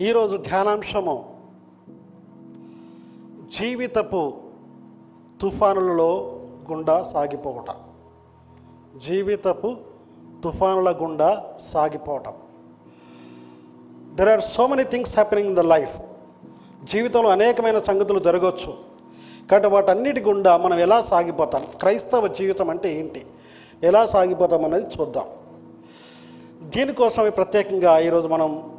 ఈరోజు ధ్యానాంశము జీవితపు తుఫానులలో గుండా సాగిపోవట. జీవితపు తుఫానుల గుండా సాగిపోవటం. There are so many things happening in the life జీవితంలో అనేకమైన సంగతులు జరగవచ్చు కాబట్టి వాటన్నిటి గుండా మనం ఎలా సాగిపోతాం? క్రైస్తవ జీవితం అంటే ఏంటి? ఎలా సాగిపోతాం అనేది చూద్దాం. దీనికోసమే ప్రత్యేకంగా ఈరోజు మనం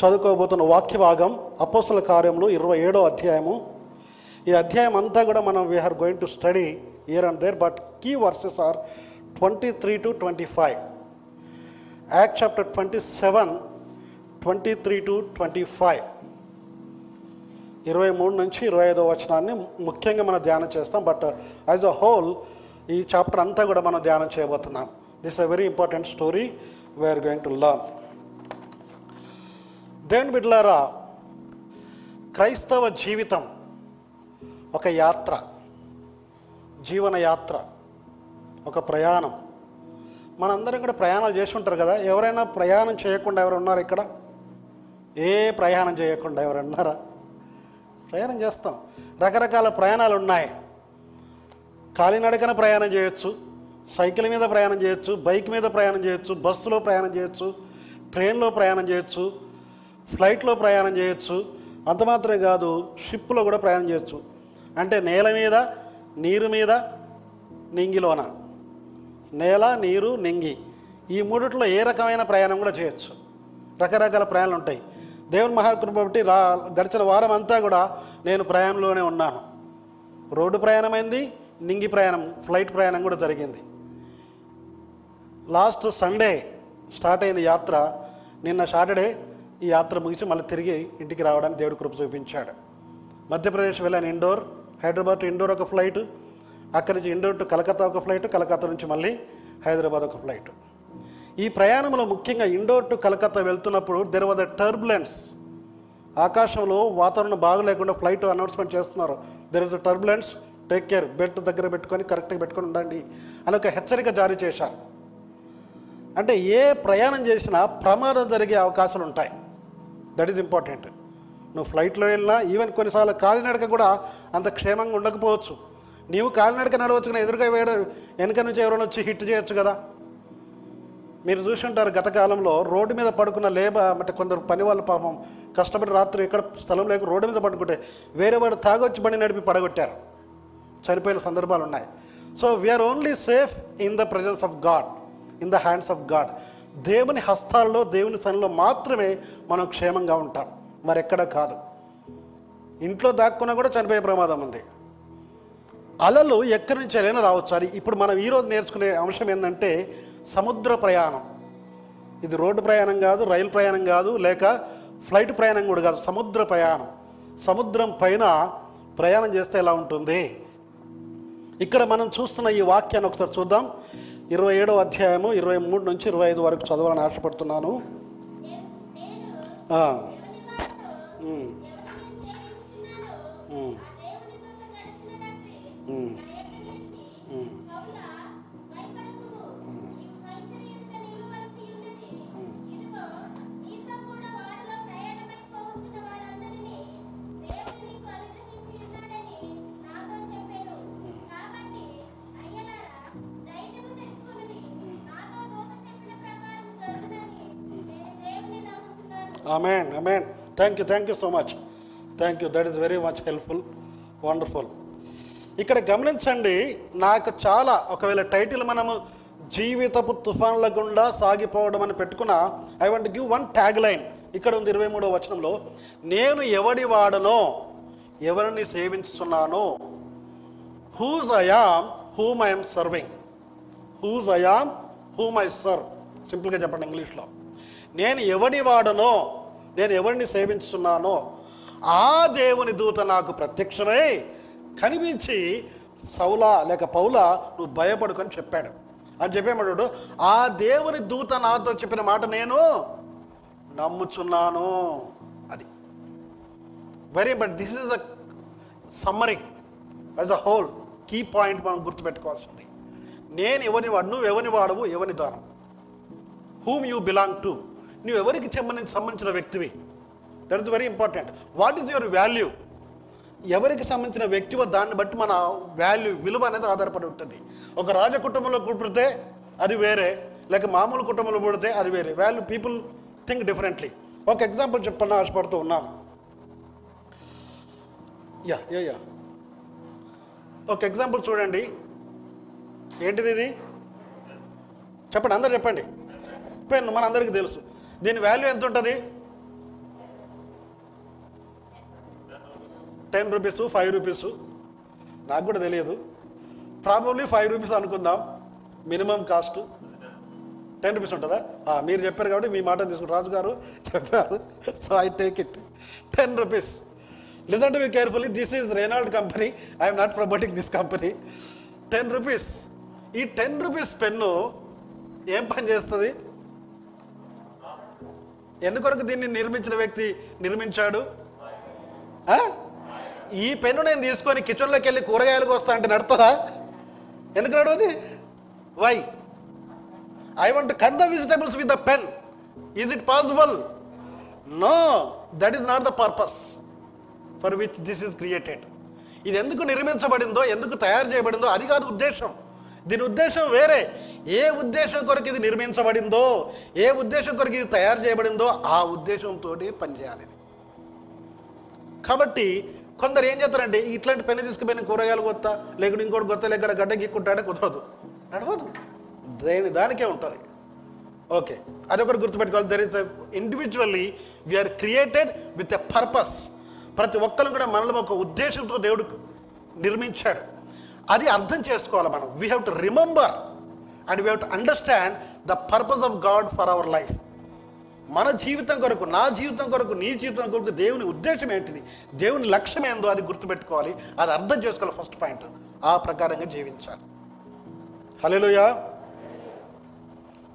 చదువుకోబోతున్న వాక్య భాగం అపోసల కార్యములు ఇరవై ఏడో అధ్యాయము. ఈ అధ్యాయం అంతా కూడా మనం we are going to study here and there but key verses are twenty three to twenty five act chapter twenty seven twenty three to twenty five ఇరవై మూడు నుంచి ఇరవై ఐదో వచనాన్ని ముఖ్యంగా మనం ధ్యానం చేస్తాం బట్ యాజ్ అ హోల్ ఈ చాప్టర్ అంతా కూడా మనం ధ్యానం చేయబోతున్నాం. This a very important story we are going to learn దేవుని బిడ్డలారా క్రైస్తవ జీవితం ఒక యాత్ర జీవన యాత్ర ఒక ప్రయాణం. మనందరం కూడా ప్రయాణాలు చేసి ఉంటారు కదా ఎవరైనా ప్రయాణం చేయకుండా ఎవరు ఉన్నారు ఇక్కడ? ఏ ప్రయాణం చేయకుండా ఎవరు ఉన్నారా? ప్రయాణం చేస్తాం. రకరకాల ప్రయాణాలు ఉన్నాయి. కాలినడకన ప్రయాణం చేయొచ్చు సైకిల్ మీద ప్రయాణం చేయొచ్చు బైక్ మీద ప్రయాణం చేయొచ్చు బస్సులో ప్రయాణం చేయొచ్చు ట్రైన్లో ప్రయాణం చేయొచ్చు ఫ్లైట్లో ప్రయాణం చేయొచ్చు. అంత మాత్రమే కాదు షిప్లో కూడా ప్రయాణం చేయొచ్చు. అంటే నేల మీద నీరు మీద నింగిలోన. నేల నీరు నింగి. ఈ మూడిట్లో ఏ రకమైన ప్రయాణం కూడా చేయొచ్చు. రకరకాల ప్రయాణాలు ఉంటాయి. దేవుని మహాకృప బట్టి రా గడిచిన వారం అంతా కూడా నేను ప్రయాణంలోనే ఉన్నాను. రోడ్డు ప్రయాణమైంది నింగి ప్రయాణం ఫ్లైట్ ప్రయాణం కూడా జరిగింది. లాస్ట్ సండే స్టార్ట్ అయింది యాత్ర. నిన్న సాటర్డే ఈ యాత్ర ముగిసి మళ్ళీ తిరిగి ఇంటికి రావడానికి దేవుడు కృప చూపించాడు. మధ్యప్రదేశ్ వెళ్ళాను ఇండోర్ హైదరాబాద్ టు ఇండోర్ ఒక ఫ్లైట్ అక్కడి నుంచి ఇండోర్ టు కలకత్తా ఒక ఫ్లైట్ కలకత్తా నుంచి మళ్ళీ హైదరాబాద్ ఒక ఫ్లైట్. ఈ ప్రయాణంలో ముఖ్యంగా ఇండోర్ టు కలకత్తా వెళ్తున్నప్పుడు దెర్ వాజ్ ద టర్బులెన్స్ ఆకాశంలో వాతావరణం బాగలేకుండా ఫ్లైట్ అనౌన్స్మెంట్ చేస్తున్నారు. There is turbulence take care belt దగ్గర పెట్టుకొని కరెక్ట్గా పెట్టుకొని ఉండండి అని ఒక హెచ్చరిక జారీ చేశారు. అంటే ఏ ప్రయాణం చేసినా ప్రమాదం జరిగే అవకాశాలు ఉంటాయి. దట్ ఈజ్ ఇంపార్టెంట్ నువ్వు ఫ్లైట్లో వెళ్ళినా ఈవెన్ కొన్నిసార్లు కాలినడక కూడా అంత క్షేమంగా ఉండకపోవచ్చు. నీవు కాలినడక నడవచ్చు కానీ ఎదురుగా వేయడం వెనక నుంచి ఎవరైనా వచ్చి హిట్ చేయొచ్చు కదా? మీరు చూసి ఉంటారు గత కాలంలో రోడ్డు మీద పడుకున్న లేబ అంటే కొందరు పని వాళ్ళ పాపం కష్టపడి రాత్రి ఎక్కడ స్థలం లేక రోడ్డు మీద పడుకుంటే వేరే వాడు తాగొచ్చి బండి నడిపి పడగొట్టారు. చనిపోయిన సందర్భాలు ఉన్నాయి. So we are only safe in the presence of God in the hands of God దేవుని హస్తాల్లో దేవుని సన్నిలో మాత్రమే మనం క్షేమంగా ఉంటాం. మరెక్కడ కాదు. ఇంట్లో దాక్కున్నా కూడా చనిపోయే ప్రమాదం ఉంది. అలలు ఎక్కడి నుంచి అయినా రావచ్చు. అది ఇప్పుడు మనం ఈరోజు నేర్చుకునే అంశం ఏంటంటే సముద్ర ప్రయాణం. ఇది రోడ్డు ప్రయాణం కాదు రైలు ప్రయాణం కాదు లేక ఫ్లైట్ ప్రయాణం కూడా కాదు సముద్ర ప్రయాణం. సముద్రం పైన ప్రయాణం చేస్తే ఎలా ఉంటుంది? ఇక్కడ మనం చూస్తున్న ఈ వాక్యాన్ని ఒకసారి చూద్దాం. ఇరవై ఏడో అధ్యాయము ఇరవై మూడు నుంచి ఇరవై ఐదు వరకు చదవాలని ఆశపడుతున్నాను. ఆ. Amen amen thank you thank you so much thank you that is very much helpful wonderful ఇక్కడ గమనించండి నాకు చాలా ఒకవేళ టైటిల్ మనము జీవితపు తుఫాన్ల గుండా సాగిపోవడం అని పెట్టుకున్న I want give one tag line ఇక్కడ ఉంది ఇరవై మూడో వచనంలో నేను ఎవడి వాడనో ఎవరిని సేవించుతున్నానో whose I am whom I am serving whose I am whom I serve సింపుల్గా చెప్పండి ఇంగ్లీష్లో. నేను ఎవడి వాడనో నేను ఎవరిని సేవించుతున్నానో ఆ దేవుని దూత నాకు ప్రత్యక్షమై కనిపించి సౌలా లేక పౌలా నువ్వు భయపడుకొని చెప్పాడు. అని చెప్పేమడు ఆ దేవుని దూత నాతో చెప్పిన మాట నేను నమ్ముచున్నాను. అది. Very but this is the summary as a whole key point మనం గుర్తుపెట్టుకోవాల్సింది. నేను ఎవరిని వాడు నువ్వు ఎవరిని వాడవు ఎవరిని దానం హూమ్ యూ బిలాంగ్ టు నువ్వు ఎవరికి సంబంధించి సంబంధించిన వ్యక్తివి? That is very important what is your value ఎవరికి సంబంధించిన వ్యక్తివో దాన్ని బట్టి మన వాల్యూ విలువ అనేది ఆధారపడి ఉంటుంది. ఒక రాజ కుటుంబంలో పుడితే అది వేరే లేక మామూలు కుటుంబంలో పుడితే అది వేరే. వాల్యూ పీపుల్ థింక్ డిఫరెంట్లీ ఒక ఎగ్జాంపుల్ చెప్పాలని ఆశపడుతూ ఉన్నాను. యా యా యా ఒక ఎగ్జాంపుల్ చూడండి. ఏంటిది ఇది? చెప్పండి అందరు చెప్పండి. పెన్ మన అందరికీ తెలుసు. దీని వాల్యూ ఎంత ఉంటుంది టెన్ రూపీస్ ఫైవ్ రూపీస్ నాకు కూడా తెలియదు. ప్రాబబ్లీ ఫైవ్ రూపీస్ అనుకుందాం. మినిమం కాస్ట్ టెన్ రూపీస్ ఉంటుందా? మీరు చెప్పారు కాబట్టి మీ మాట తీసుకుని రాజు గారు చెప్పారు so I take it ten rupees listen to be carefully this is Reynolds company I am not promoting this company ten rupees ఈ టెన్ రూపీస్ పెన్ను ఏం పని చేస్తుంది? ఎందుకొరకు దీన్ని నిర్మించిన వ్యక్తి నిర్మించాడు? ఈ పెన్ను నేను తీసుకొని కిచెన్లోకి వెళ్ళి కూరగాయలకు వస్తా అంటే నడుతుందా ఎందుకు నడవది? Why I want cut the vegetables with the pen is it possible no that is not the purpose for which this is created ఇది ఎందుకు నిర్మించబడిందో ఎందుకు తయారు చేయబడిందో అది కాదు ఉద్దేశం. దీని ఉద్దేశం వేరే. ఏ ఉద్దేశం కొరకు ఇది నిర్మించబడిందో ఏ ఉద్దేశం కొరకు ఇది తయారు చేయబడిందో ఆ ఉద్దేశంతో పనిచేయాలి ఇది. కాబట్టి కొందరు ఏం చేస్తారంటే ఇట్లాంటి పెన్ను తీసుకుపోయిన కూరగాయలు కొత్త లేకుంటే ఇంకోటి కొత్త లేక గడ్డ గీక్కుంటాడే కుదరదు. నడవదు. దేని దానికే ఉంటుంది. ఓకే. అదొకటి గుర్తుపెట్టుకోవాలి. There is individually we are created with a purpose ప్రతి ఒక్కరు కూడా మనలో ఒక ఉద్దేశంతో దేవుడు నిర్మించాడు. అది అర్థం చేసుకోవాలి మనం. We have to remember and we have to understand the purpose of God for our life మన జీవితం కొరకు నా జీవితం కొరకు నీ జీవితం కొరకు దేవుని ఉద్దేశం ఏంటిది? దేవుని లక్ష్యం ఏందో అది గుర్తుపెట్టుకోవాలి. అది అర్థం చేసుకోవాలి ఫస్ట్ పాయింట్ ఆ ప్రకారంగా జీవించాలి. హలోయా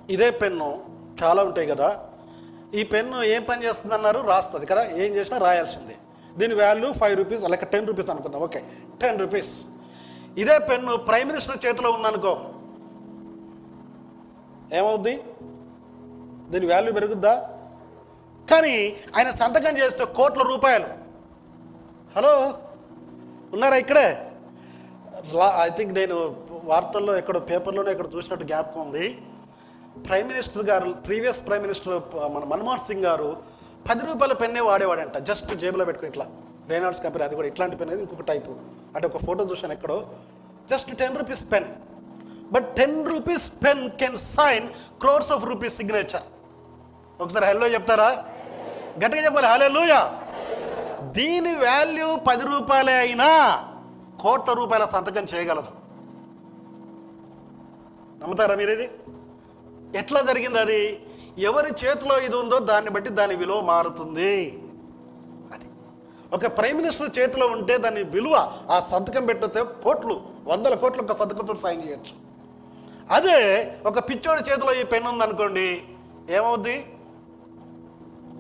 ఇదే పెన్ను. చాలా ఉంటాయి కదా. ఈ పెన్ను ఏం పని చేస్తుంది అన్నారు రాస్తుంది కదా. ఏం చేసినా రాయాల్సిందే. దీని వాల్యూ ఫైవ్ రూపీస్ లేక టెన్ రూపీస్ అనుకుందాం. ఓకే టెన్ రూపీస్ ఇదే పెన్ను ప్రైమ్ మినిస్టర్ చేతిలో ఉందనుకో. ఏమవుద్ది? దీని వాల్యూ పెరుగుద్దా? కానీ ఆయన సంతకం చేస్తే కోట్ల రూపాయలు. హలో? ఉన్నారా ఇక్కడే? ఐ థింక్ నేను వార్తల్లో ఎక్కడో పేపర్లోనే ఇక్కడ చూసినట్టు జ్ఞాపకం ఉంది. ప్రైమ్ మినిస్టర్ గారు ప్రీవియస్ ప్రైమ్ మినిస్టర్ మన మన్మోహన్ సింగ్ గారు పది రూపాయల పెన్నే వాడేవాడంట. జస్ట్ జేబులో పెట్టుకుని ఇట్లా. రేనాల్డ్స్ కంపెనీ అది కూడా ఇట్లాంటి పెన్ అనేది ఇంకొక టైపు. అంటే ఒక ఫోటో చూశాను ఎక్కడో. Just ten rupees pen but ten rupees pen can sign crores of rupees signature ఒకసారి హలో చెప్తారా? గట్టిగా చెప్పాలి హలో లూయా దీని వాల్యూ పది రూపాయలే అయినా కోట్ల రూపాయల సంతకం చేయగలదు నమ్ముతారా మీరు ఇది? ఎట్లా జరిగింది అది? ఎవరి చేతిలో ఇది ఉందో దాన్ని బట్టి దాని విలువ మారుతుంది. ఒక ప్రైమ్ మినిస్టర్ చేతిలో ఉంటే దాని విలువ ఆ సంతకం పెట్టితే కోట్లు వందల కోట్లు ఒక సంతకంతో సాయం చేయొచ్చు. అదే ఒక పిచ్చోడి చేతిలో ఈ పెన్ ఉందనుకోండి ఏమవుద్ది?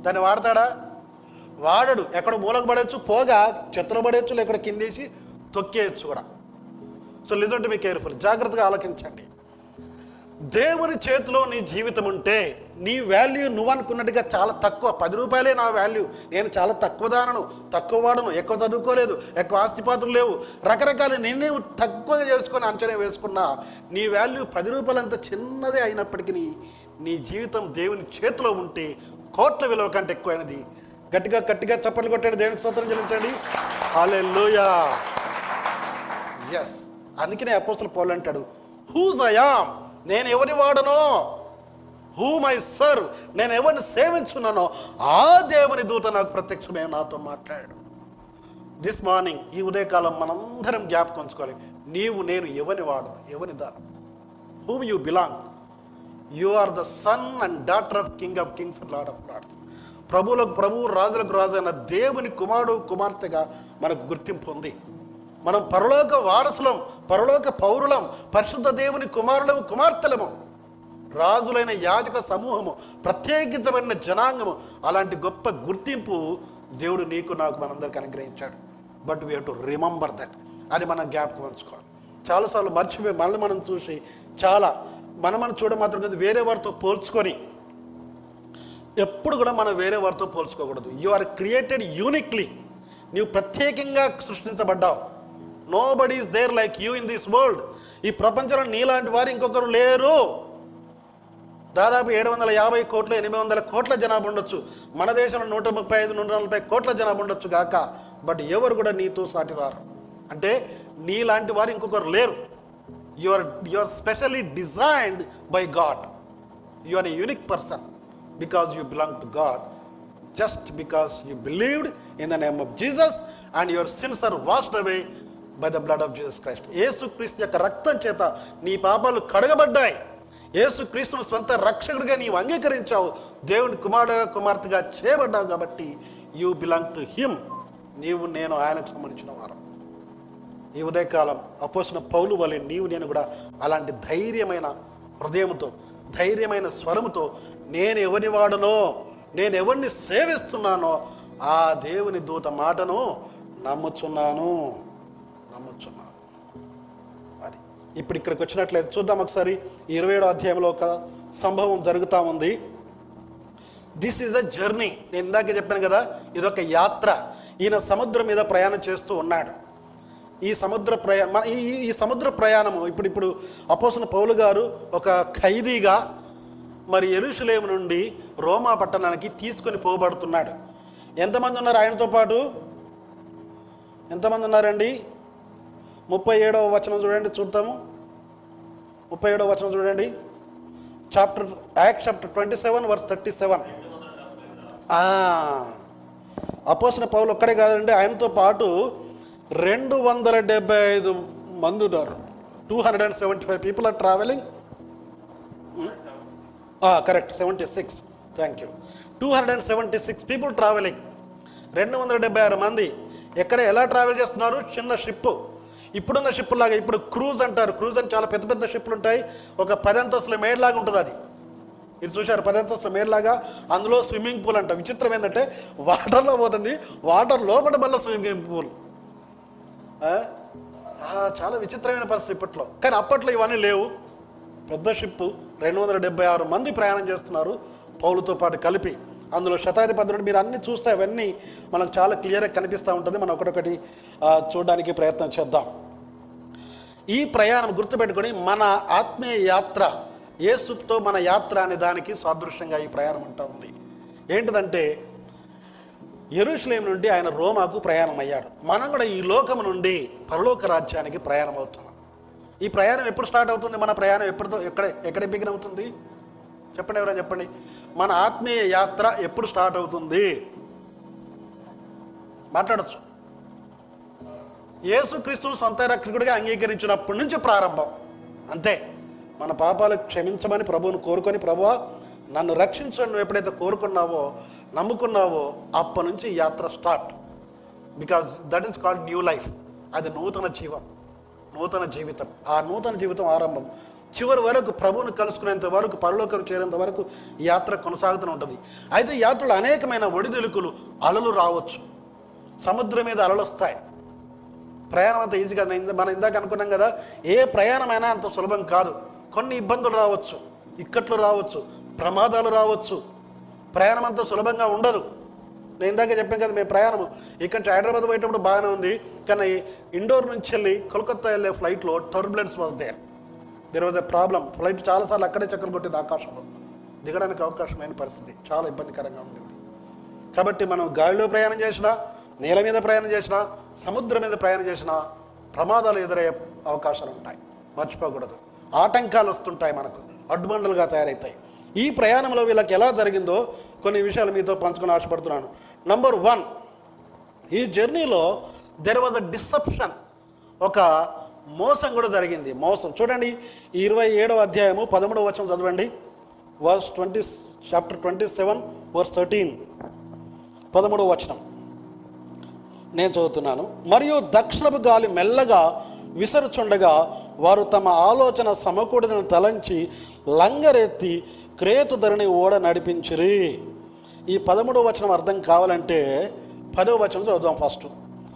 దాన్ని వాడతాడా? వాడడు. ఎక్కడ మూలకు పడవచ్చు పోగా చెత్తలో పడవచ్చు లేకపోతే కిందేసి తొక్కేయచ్చు కూడా. So listen to me careful. జాగ్రత్తగా ఆలోచించండి. దేవుని చేతిలో నీ జీవితం ఉంటే నీ వాల్యూ నువ్వు అనుకున్నట్టుగా చాలా తక్కువ. పది రూపాయలే నా వాల్యూ నేను చాలా తక్కువ దానను తక్కువ వాడను ఎక్కువ చదువుకోలేదు ఎక్కువ ఆస్తిపాతులు లేవు. రకరకాల నిన్నే తక్కువగా చేసుకొని అంచనా వేసుకున్నా నీ వాల్యూ పది రూపాయలంత చిన్నదే అయినప్పటికీ నీ జీవితం దేవుని చేతిలో ఉంటే కోట్ల విలువ కంటే ఎక్కువైనది. గట్టిగా గట్టిగా చప్పట్లు కొట్టాడు. దేవునికి స్తోత్రం చెల్లించండి. హాలెలూయా ఎస్ అందుకనే అపోసలు పోలంటాడు అంటాడు హూజ్ అయామ్ నేను ఎవరి వాడనో? హూ మై సర్ నేను ఎవరిని సేవించున్నానో ఆ దేవుని దూత నాకు ప్రత్యక్షమే నాతో మాట్లాడాడు దిస్ మార్నింగ్ ఈ ఉదయకాలం మనందరం జ్ఞాపకం ఉంచుకోవాలి. నీవు నేను ఎవరిని వాడు ఎవరి దా? Whom you belong you are the son and daughter of king of kings and lord of lords ప్రభువులకు ప్రభువు రాజులకు రాజు అయిన దేవుని కుమారుడు కుమార్తెగా మనకు గుర్తింపు ఉంది. మనం పరలోక వారసులం పరలోక పౌరులం పరిశుద్ధ దేవుని కుమారులము కుమార్తెలము రాజులైన యాజక సమూహము ప్రత్యేకించబడిన జనాంగము. అలాంటి గొప్ప గుర్తింపు దేవుడు నీకు నాకు మనందరికి అనుగ్రహించాడు. But we to remember that అది మనం జ్ఞాపకం ఉంచుకోవాలి. చాలాసార్లు మర్చిపోయి మనల్ని మనం చూసి చాలా మనం మనం చూడ మాత్రం కాదు వేరే వారితో పోల్చుకొని ఎప్పుడు కూడా మనం వేరే వారితో పోల్చుకోకూడదు. యు ఆర్ క్రియేటెడ్ యూనిక్లీ నీవు ప్రత్యేకంగా సృష్టించబడ్డావు. Nobody is there like you in this world ఈ ప్రపంచంలో నీలాంటి వారు ఇంకొకరు లేరు. దాదాపు ఏడు వందల యాభై కోట్ల ఎనిమిది వందల కోట్ల జనాభా ఉండొచ్చు. మన దేశంలో నూట ముప్పై ఐదు నూట నలభై కోట్ల జనాభా ఉండొచ్చు గాక. బట్ ఎవరు కూడా నీతో సాటి రారు. అంటే నీలాంటి వారు ఇంకొకరు లేరు. You are you are specially designed by God you are a unique person because you belong to God just because you believed in the name of Jesus and your sins are washed away by the blood of Jesus Christ Yesukreestu యొక్క రక్తం చేత నీ పాపాలు కడగబడ్డాయి. యేసుక్రీస్తును సొంత రక్షకుడిగా నీవు అంగీకరించావు. దేవుని కుమారుడు కుమార్తెగా చేయబడ్డావు కాబట్టి యూ బిలాంగ్ టు హిమ్ నీవు నేను ఆయనకు సంబంధించిన వారం. ఈ ఉదయకాలం అపోసిన పౌలు వలె నీవు నేను కూడా అలాంటి ధైర్యమైన హృదయంతో ధైర్యమైన స్వరముతో నేను ఎవరిని వాడనో నేను ఎవరిని సేవిస్తున్నానో ఆ దేవుని దూత మాటను నమ్ముచున్నాను. నమ్ముచున్నాను అది. ఇప్పుడు ఇక్కడికి వచ్చినట్లయితే చూద్దాం ఒకసారి ఇరవై ఏడో అధ్యాయంలో ఒక సంభవం జరుగుతూ ఉంది. దిస్ ఈజ్ అ జర్నీ నేను ఇందాక చెప్పాను కదా ఇదొక యాత్ర. ఈయన సముద్రం మీద ప్రయాణం చేస్తూ ఉన్నాడు. ఈ సముద్ర ప్రయాణం ఈ ఈ- సముద్ర ప్రయాణము ఇప్పుడు ఇప్పుడు అపోసిన పౌలు గారు ఒక ఖైదీగా మరి ఎరుషులేం నుండి రోమా పట్టణానికి తీసుకొని పోబడుతున్నాడు. ఎంతమంది ఉన్నారు ఆయనతో పాటు? ఎంతమంది ఉన్నారండి? ముప్పై ఏడవ వచనం చూడండి చూద్దాము. ముప్పై ఏడవ వచనం చూడండి. Chapter act chapter twenty seven verse thirty seven అపోసిన పౌలు ఒక్కడే కాదండి ఆయనతో పాటు రెండు వందల డెబ్బై ఐదు మంది ఉన్నారు. Two hundred and seventy five people are travelling correct seventy six thank you two hundred and seventy six people travelling రెండు వందల డెబ్బై ఆరు మంది. ఎక్కడ ఎలా ట్రావెల్ చేస్తున్నారు? చిన్న షిప్ ఇప్పుడున్న షిప్పులాగా ఇప్పుడు క్రూజ్ అంటారు. క్రూజ్ అని చాలా పెద్ద పెద్ద షిప్లు ఉంటాయి. ఒక పది అంతస్తుల మేడలాగా ఉంటుంది అది. ఇది చూశారు పది అంతస్తుల మేడలాగా. అందులో స్విమ్మింగ్ పూల్ అంట. విచిత్రం ఏంటంటే వాటర్లో పోతుంది. వాటర్ లోపల మళ్ళీ స్విమ్మింగ్ పూల్. చాలా విచిత్రమైన పరిస్థితి ఇప్పట్లో. కానీ అప్పట్లో ఇవన్నీ లేవు. పెద్ద షిప్పు రెండు వందల డెబ్బై ఆరు మంది ప్రయాణం చేస్తున్నారు పౌలతో పాటు కలిపి. అందులో శతాధిపతి నుండి మీరు అన్నీ చూస్తే అవన్నీ మనకు చాలా క్లియర్గా కనిపిస్తూ ఉంటుంది. మనం ఒకటొకటి చూడడానికి ప్రయత్నం చేద్దాం. ఈ ప్రయాణం గుర్తుపెట్టుకొని మన ఆత్మీయ యాత్ర ఏసుతో మన యాత్ర అనే దానికి సాదృశ్యంగా ఈ ప్రయాణం అంటూ ఉంది. ఏంటిదంటే ఎరుషులేం నుండి ఆయన రోమాకు ప్రయాణం అయ్యాడు మనం కూడా ఈ లోకం నుండి పరలోక రాజ్యానికి ప్రయాణం అవుతున్నాం ఈ ప్రయాణం ఎప్పుడు స్టార్ట్ అవుతుంది? మన ప్రయాణం ఎప్పుడుతో ఎక్కడ ఎక్కడ బిగిన్ అవుతుంది? చెప్పండి ఎవరైనా చెప్పండి. మన ఆత్మీయ యాత్ర ఎప్పుడు స్టార్ట్ అవుతుంది? మాట్లాడచ్చు. యేసుక్రీస్తును సొంత రక్షకుడిగా అంగీకరించినప్పటి నుంచి ప్రారంభం. అంతే. మన పాపాలు క్షమించమని ప్రభువును కోరుకొని ప్రభువా నన్ను రక్షించడం నువ్వు ఎప్పుడైతే కోరుకున్నావో నమ్ముకున్నావో అప్పటి నుంచి యాత్ర start. Because that is called new life అది నూతన జీవం. నూతన జీవితం. ఆ నూతన జీవితం ఆరంభం. చివరి వరకు ప్రభువును కలుసుకునేంత వరకు పరలోకం చేరేంత వరకు యాత్ర కొనసాగుతూ ఉంటుంది. అయితే యాత్రలు అనేకమైన ఒడిదులుకులు అలలు రావచ్చు. సముద్రం మీద అలలు వస్తాయి. ప్రయాణం అంత ఈజీగా నేను మనం ఇందాక అనుకున్నాం కదా ఏ ప్రయాణమైనా అంత సులభం కాదు. కొన్ని ఇబ్బందులు రావచ్చు ఇక్కట్లు రావచ్చు ప్రమాదాలు రావచ్చు. ప్రయాణం అంత సులభంగా ఉండదు. నేను ఇందాక చెప్పాను కదా మేము ప్రయాణం ఇక్కడ హైదరాబాద్ పోయేటప్పుడు బాగానే ఉంది. కానీ ఇండోర్ నుంచి వెళ్ళి కోల్కత్తా వెళ్ళే ఫ్లైట్లో turbulence was there there was a problem flight చాలాసార్లు అక్కడే చక్కలు కొట్టేది ఆకాశంలో. దిగడానికి అవకాశం లేని పరిస్థితి. చాలా ఇబ్బందికరంగా ఉండింది. కాబట్టి మనం గాలిలో ప్రయాణం చేసినా నేల మీద ప్రయాణం చేసినా సముద్రం మీద ప్రయాణం చేసినా ప్రమాదాలు ఎదురయ్యే అవకాశాలు ఉంటాయి. మర్చిపోకూడదు. ఆటంకాలు వస్తుంటాయి మనకు. అడ్డుబండలుగా తయారవుతాయి ఈ ప్రయాణంలో వీళ్ళకి ఎలా జరిగిందో కొన్ని విషయాలు మీతో పంచుకొని ఆశపడుతున్నాను. నంబర్ వన్ ఈ జర్నీలో దెర్ వాజ్ అ డిసెప్షన్ ఒక మోసం కూడా జరిగింది. మోసం. చూడండి ఇరవై ఏడవ అధ్యాయము పదమూడవ వచనం చదవండి. Verse twenty chapter twenty seven verse thirteen పదమూడవ వచనం. నేను చదువుతున్నాను. మరియు దక్షిణపు గాలి మెల్లగా విసరుచుండగా వారు తమ ఆలోచన సమకూడదని తలంచి లంగరెత్తి క్రేతు ధరణి ఓడ నడిపించిరి. ఈ పదమూడవ వచనం అర్థం కావాలంటే పదవ వచనం చదువుదాం ఫస్ట్.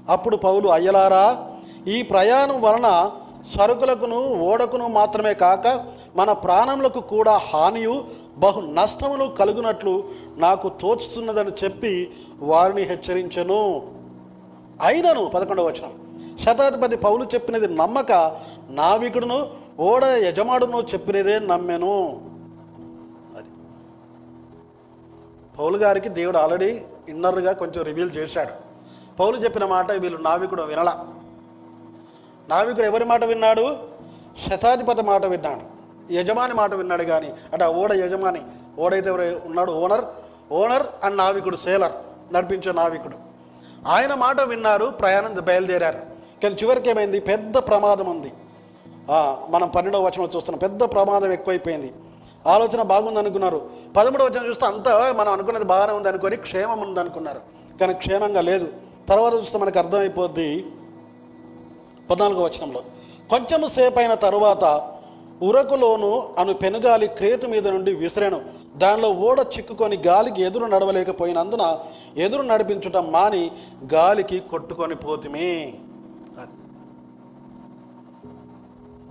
అప్పుడు పౌలు అయ్యలారా ఈ ప్రయాణం వలన సరుకులకును ఓడకును మాత్రమే కాక మన ప్రాణములకు కూడా హానియు బహు నష్టములు కలుగునట్లు నాకు తోచుతున్నదని చెప్పి వారిని హెచ్చరించెను. అయినను పదకొండవ వచనం. శతాధిపతి పౌలు చెప్పినది నమ్మక నావికుడును ఓడ యజమాడును చెప్పినదే నమ్మెను. అది. పౌలు గారికి దేవుడు ఆల్రెడీ ఇన్నర్గా కొంచెం రివీల్ చేశాడు. పౌలు చెప్పిన మాట వీళ్ళు నావికుడు వినలా. నావికుడు ఎవరి మాట విన్నాడు? శతాధిపతి మాట విన్నాడు. యజమాని మాట విన్నాడు కానీ అంటే ఓడ యజమాని ఓడైతే ఎవరు ఉన్నాడు? ఓనర్. ఓనర్ అండ్ నావికుడు సేలర్. నడిపించే నావికుడు. ఆయన మాట విన్నారు ప్రయాణం బయలుదేరారు. కానీ చివరికి ఏమైంది? పెద్ద ప్రమాదం ఉంది. మనం పన్నెండవ వచనం చూస్తున్నాం. పెద్ద ప్రమాదం ఎక్కువైపోయింది. ఆలోచన బాగుంది అనుకున్నారు పదమూడవ వచనం చూస్తే అంతా మనం అనుకున్నది బాగానే ఉంది అనుకొని క్షేమం ఉంది అనుకున్నారు కానీ క్షేమంగా లేదు. తర్వాత చూస్తే మనకు అర్థమైపోద్ది పద్నాలుగో వచనంలో. కొంచెం సేపు అయిన తరువాత ఉరకులోను అను పెనుగాలి క్రేతు మీద నుండి విసిరాను. దానిలో ఓడ చిక్కుకొని గాలికి ఎదురు నడవలేకపోయినందున ఎదురు నడిపించటం మాని గాలికి కొట్టుకొని పోతిమి.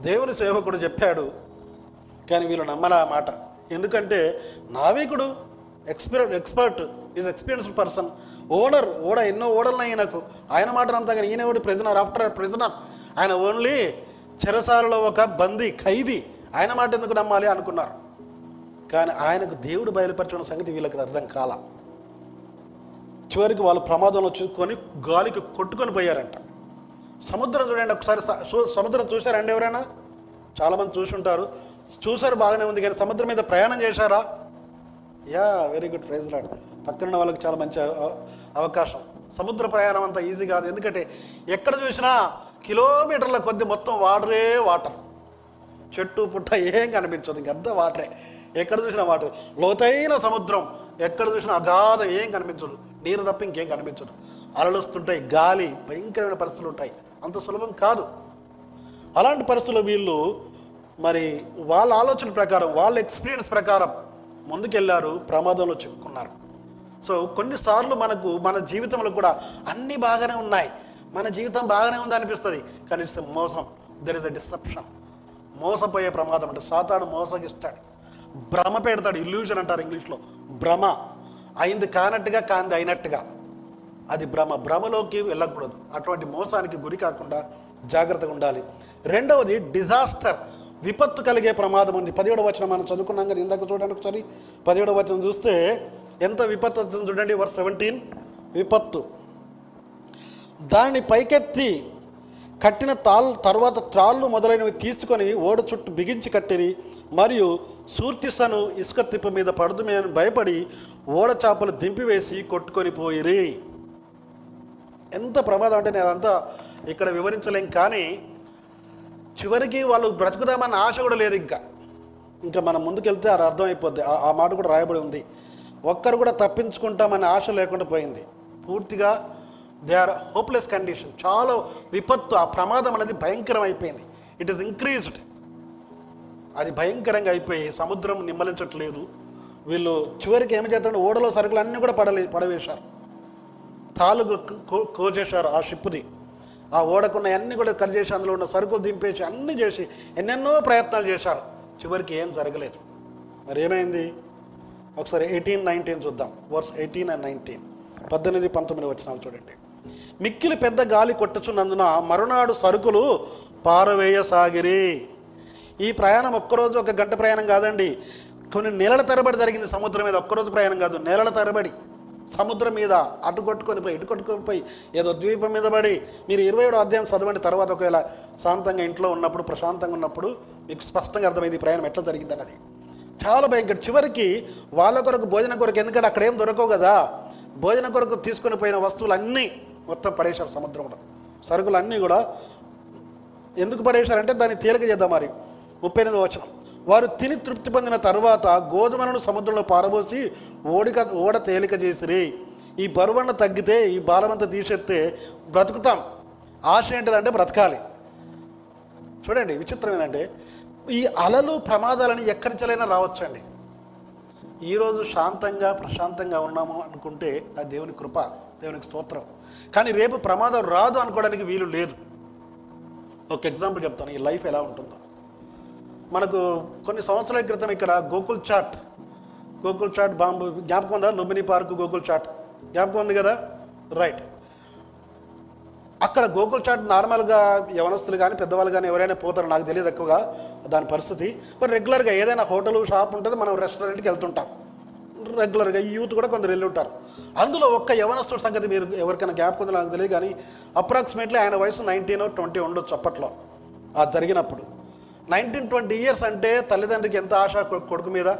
దేవుని సేవకుడు చెప్పాడు కానీ వీళ్ళు నమ్మలే మాట. ఎందుకంటే నావికుడు experience expert is experienced person. Owner ఓడ ఎన్నో ఓడలు ఆయనకు ఆయన మాట అంతా కానీ ఈయన ఓడి ప్రిజనర్. After prisoner. ఆయన ఓన్లీ చెరసాలలో ఒక బందీ ఖైదీ ఆయన మాట ఎందుకు నమ్మాలి అనుకున్నారు. కానీ ఆయనకు దేవుడు బయలుపరచిన సంగతి వీళ్ళకి అర్థం కాల. చివరికి వాళ్ళు ప్రమాదంలో చూసుకొని గాలికి కొట్టుకొని పోయారంట. సముద్రం చూడండి ఒకసారి స- సముద్రం చూశారండి ఎవరైనా? చాలామంది చూసి ఉంటారు చూసారు బాగానే ఉంది కానీ సముద్రం మీద ప్రయాణం చేశారా? Yeah very good praise lord. పక్కన వాళ్ళకి చాలా మంచి అవ- అవకాశం. సముద్ర ప్రయాణం అంత ఈజీ కాదు. ఎందుకంటే ఎక్కడ చూసినా కిలోమీటర్ల కొద్ది మొత్తం వాటరే వాటర్. చెట్టు పుట్ట ఏం కనిపించదు. ఇంకంత వాటరే. ఎక్కడ చూసినా వాటర్. లోతైన సముద్రం. ఎక్కడ చూసినా అగాధం ఏం కనిపించదు. నీరు తప్ప ఇంకేం కనిపించదు. అలలుస్తుంటాయి. గాలి భయంకరమైన పరిస్థితులు ఉంటాయి. అంత సులభం కాదు. అలాంటి పరిస్థితులు వీళ్ళు మరి వాళ్ళ ఆలోచన ప్రకారం వాళ్ళ ఎక్స్పీరియన్స్ ప్రకారం ముందుకెళ్ళారు ప్రమాదంలో చిక్కుకున్నారు. సో కొన్నిసార్లు మనకు మన జీవితంలో కూడా అన్నీ బాగానే ఉన్నాయి. మన జీవితం బాగానే ఉంది అనిపిస్తుంది. కానీ మోసం. దెర్ ఇస్ అ డిసెప్షన్ మోసపోయే ప్రమాదం అంటే సాతాడు మోసగిస్తాడు. భ్రమ పెడతాడు. ఇల్యూజన్ అంటారు ఇంగ్లీష్లో భ్రమ. అయింది కానట్టుగా కాంది అయినట్టుగా. అది భ్రమ. భ్రమలోకి వెళ్ళకూడదు. అటువంటి మోసానికి గురి కాకుండా జాగ్రత్తగా ఉండాలి. రెండవది డిజాస్టర్ విపత్తు కలిగే ప్రమాదం ఉంది. పదిహేడవ వచనం మనం చదువుకున్నాం కదా ఇందాక చూడండి ఒకసారి. పదిహేడవ వచనం చూస్తే ఎంత విపత్తు వస్తుంది చూడండి వర్ సెవెంటీన్ విపత్తు. దానిని పైకెత్తి కట్టిన తాల్ తర్వాత త్రాళ్ళు మొదలైనవి తీసుకొని ఓడ చుట్టూ బిగించి కట్టిరి మరియు సూర్తిసను ఇసుక తిప్ప మీద పడుతుమే అని భయపడి ఓడ చేపలు దింపివేసి కొట్టుకొని పోయిరి. ఎంత ప్రమాదం అంటే నేను అదంతా ఇక్కడ వివరించలేం కానీ చివరికి వాళ్ళు బ్రతుకుదామన్న ఆశ కూడా లేదు ఇంకా. ఇంకా మనం ముందుకెళ్తే అది అర్థమైపోద్ది. ఆ మాట కూడా రాయబడి ఉంది. ఒక్కరు కూడా తప్పించుకుంటామనే ఆశ లేకుండా పోయింది. పూర్తిగా దే ఆర్ హోప్లెస్ కండిషన్. చాలా విపత్తు ఆ ప్రమాదం అనేది భయంకరం అయిపోయింది. ఇట్ ఈస్ ఇంక్రీజ్డ్ అది భయంకరంగా అయిపోయి సముద్రం నిమ్మలించట్లేదు. వీళ్ళు చివరికి ఏమి చేస్తారంటే ఓడలో సరుకులు అన్నీ కూడా పడలే పడవేశారు. తాలూకు కో- ఆ షిప్ది. ఆ ఓడకున్న అన్ని కూడా కట్ చేసి అందులో ఉన్న సరుకులు దింపేసి అన్నీ చేసి ఎన్నెన్నో ప్రయత్నాలు చేశారు. చివరికి ఏం జరగలేదు. మరి ఏమైంది? ఒకసారి ఎయిటీన్ నైన్టీన్ చూద్దాం. Verse eighteen and nineteen. పద్దెనిమిది పంతొమ్మిది వచ్చినాలు చూడండి. మిక్కిలి పెద్ద గాలి కొట్టుచున్నందున మరునాడు సరుకులు పారవేయసాగిరి. ఈ ప్రయాణం ఒక్కరోజు ఒక గంట ప్రయాణం కాదండి. కొన్ని నెలల తరబడి జరిగింది సముద్రం మీద. ఒక్కరోజు ప్రయాణం కాదు నెలల తరబడి. సముద్రం మీద అటు కొట్టుకొని పోయి ఇటు కొట్టుకొని పోయి ఏదో ద్వీపం మీద పడి మీరు ఇరవై ఏడో అధ్యాయం చదవండి. తర్వాత ఒకవేళ శాంతంగా ఇంట్లో ఉన్నప్పుడు ప్రశాంతంగా ఉన్నప్పుడు మీకు స్పష్టంగా అర్థమైంది ప్రయాణం ఎట్లా జరిగింది అన్నది చాలా భయంకర చివరికి వాళ్ళ కొరకు భోజన కొరకు ఎందుకంటే అక్కడ ఏం దొరకవు కదా. భోజన కొరకు తీసుకొని పోయిన వస్తువులు అన్నీ మొత్తం పడేశారు సముద్రంలో సరుకులు అన్నీ కూడా ఎందుకు పడేశారంటే దాన్ని తేలిక చేద్దాం మరి. ముప్పై ఎనిమిది వచనం. వారు తిని తృప్తి పొందిన తర్వాత గోధుమలను సముద్రంలో పారబోసి ఓడిక ఓడ తేలిక చేసిరి. ఈ బరువన్న తగ్గితే ఈ బాలమంతా తీసేస్తే బ్రతుకుతాం. ఆశ ఏంటిదంటే బ్రతకాలి. చూడండి విచిత్రం ఏంటంటే ఈ అలలు ప్రమాదాలని ఎక్కడి నుంచైనా రావచ్చండి. ఈరోజు శాంతంగా ప్రశాంతంగా ఉన్నాము అనుకుంటే ఆ దేవుని కృప దేవునికి స్తోత్రం. కానీ రేపు ప్రమాదం రాదు అనుకోవడానికి వీలు లేదు. ఒక ఎగ్జాంపుల్ చెప్తాను ఈ లైఫ్ ఎలా ఉంటుందో. మనకు కొన్ని సంవత్సరాల క్రితం ఇక్కడ గోకుల్ చాట్ గోకుల్ చాట్ బాంబు జ్ఞాపకం ఉందా? లుంబిని పార్క్ గోకుల్ చాట్. జ్ఞాపకం ఉంది కదా? రైట్. అక్కడ గోకుల్ చాట్ నార్మల్గా యవనస్తులు కానీ పెద్దవాళ్ళు కానీ ఎవరైనా పోతారో నాకు తెలియదు ఎక్కువగా దాని పరిస్థితి. బట్ రెగ్యులర్గా ఏదైనా హోటల్ షాప్ ఉంటుంది మనం రెస్టారెంట్కి వెళ్తుంటాం. రెగ్యులర్గా ఈ యూత్ కూడా కొందరు వెళ్ళి ఉంటారు అందులో ఒక్క యవనస్తుడి సంగతి మీరు ఎవరికైనా గ్యాప్ ఉందో నాకు తెలియదు కానీ అప్రాక్సిమేట్లీ ఆయన వయసు నైన్టీన్ ట్వంటీ ఉండొచ్చు అప్పట్లో. ఆ జరిగినప్పుడు. నైన్టీన్ ట్వంటీ ఇయర్స్ అంటే తల్లిదండ్రికి ఎంత ఆశ కొడుకు మీద?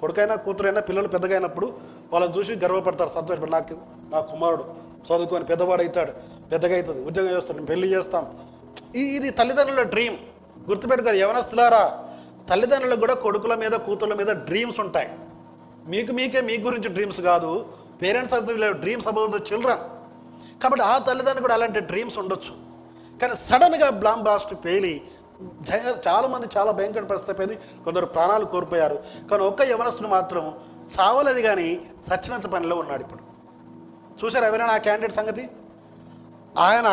కొడుకైనా కూతురైనా పిల్లలు పెద్దగా అయినప్పుడు వాళ్ళని చూసి గర్వపడతారు. సంతోషపడి నాకు నా కుమారుడు చదువుకొని పెద్దవాడు అవుతాడు పెద్దగా అవుతుంది ఉద్యోగం చేస్తాం పెళ్ళి చేస్తాం. ఈ- ఇది తల్లిదండ్రుల డ్రీమ్ గుర్తుపెట్టుకోరు యవనస్తులారా తల్లిదండ్రులకు కూడా కొడుకుల మీద కూతుళ్ళ మీద డ్రీమ్స్ ఉంటాయి. మీకు మీకే మీ గురించి డ్రీమ్స్ కాదు. Parents dreams about the children కాబట్టి ఆ తల్లిదండ్రులు కూడా అలాంటి డ్రీమ్స్ ఉండొచ్చు. కానీ సడన్గా బ్లామ్ బ్లాస్ట్ పేలి చాలామంది చాలా చాలా భయంకర పరిస్థితి అయిపోయింది. కొందరు ప్రాణాలు కోల్పోయారు. కానీ ఒక్క యవనస్తుడు మాత్రం సావలేదు కానీ సచ్చినంత పనిలో ఉన్నాడు ఇప్పుడు. చూసారు ఎవరైనా ఆ క్యాండిడేట్ సంగతి? ఆయన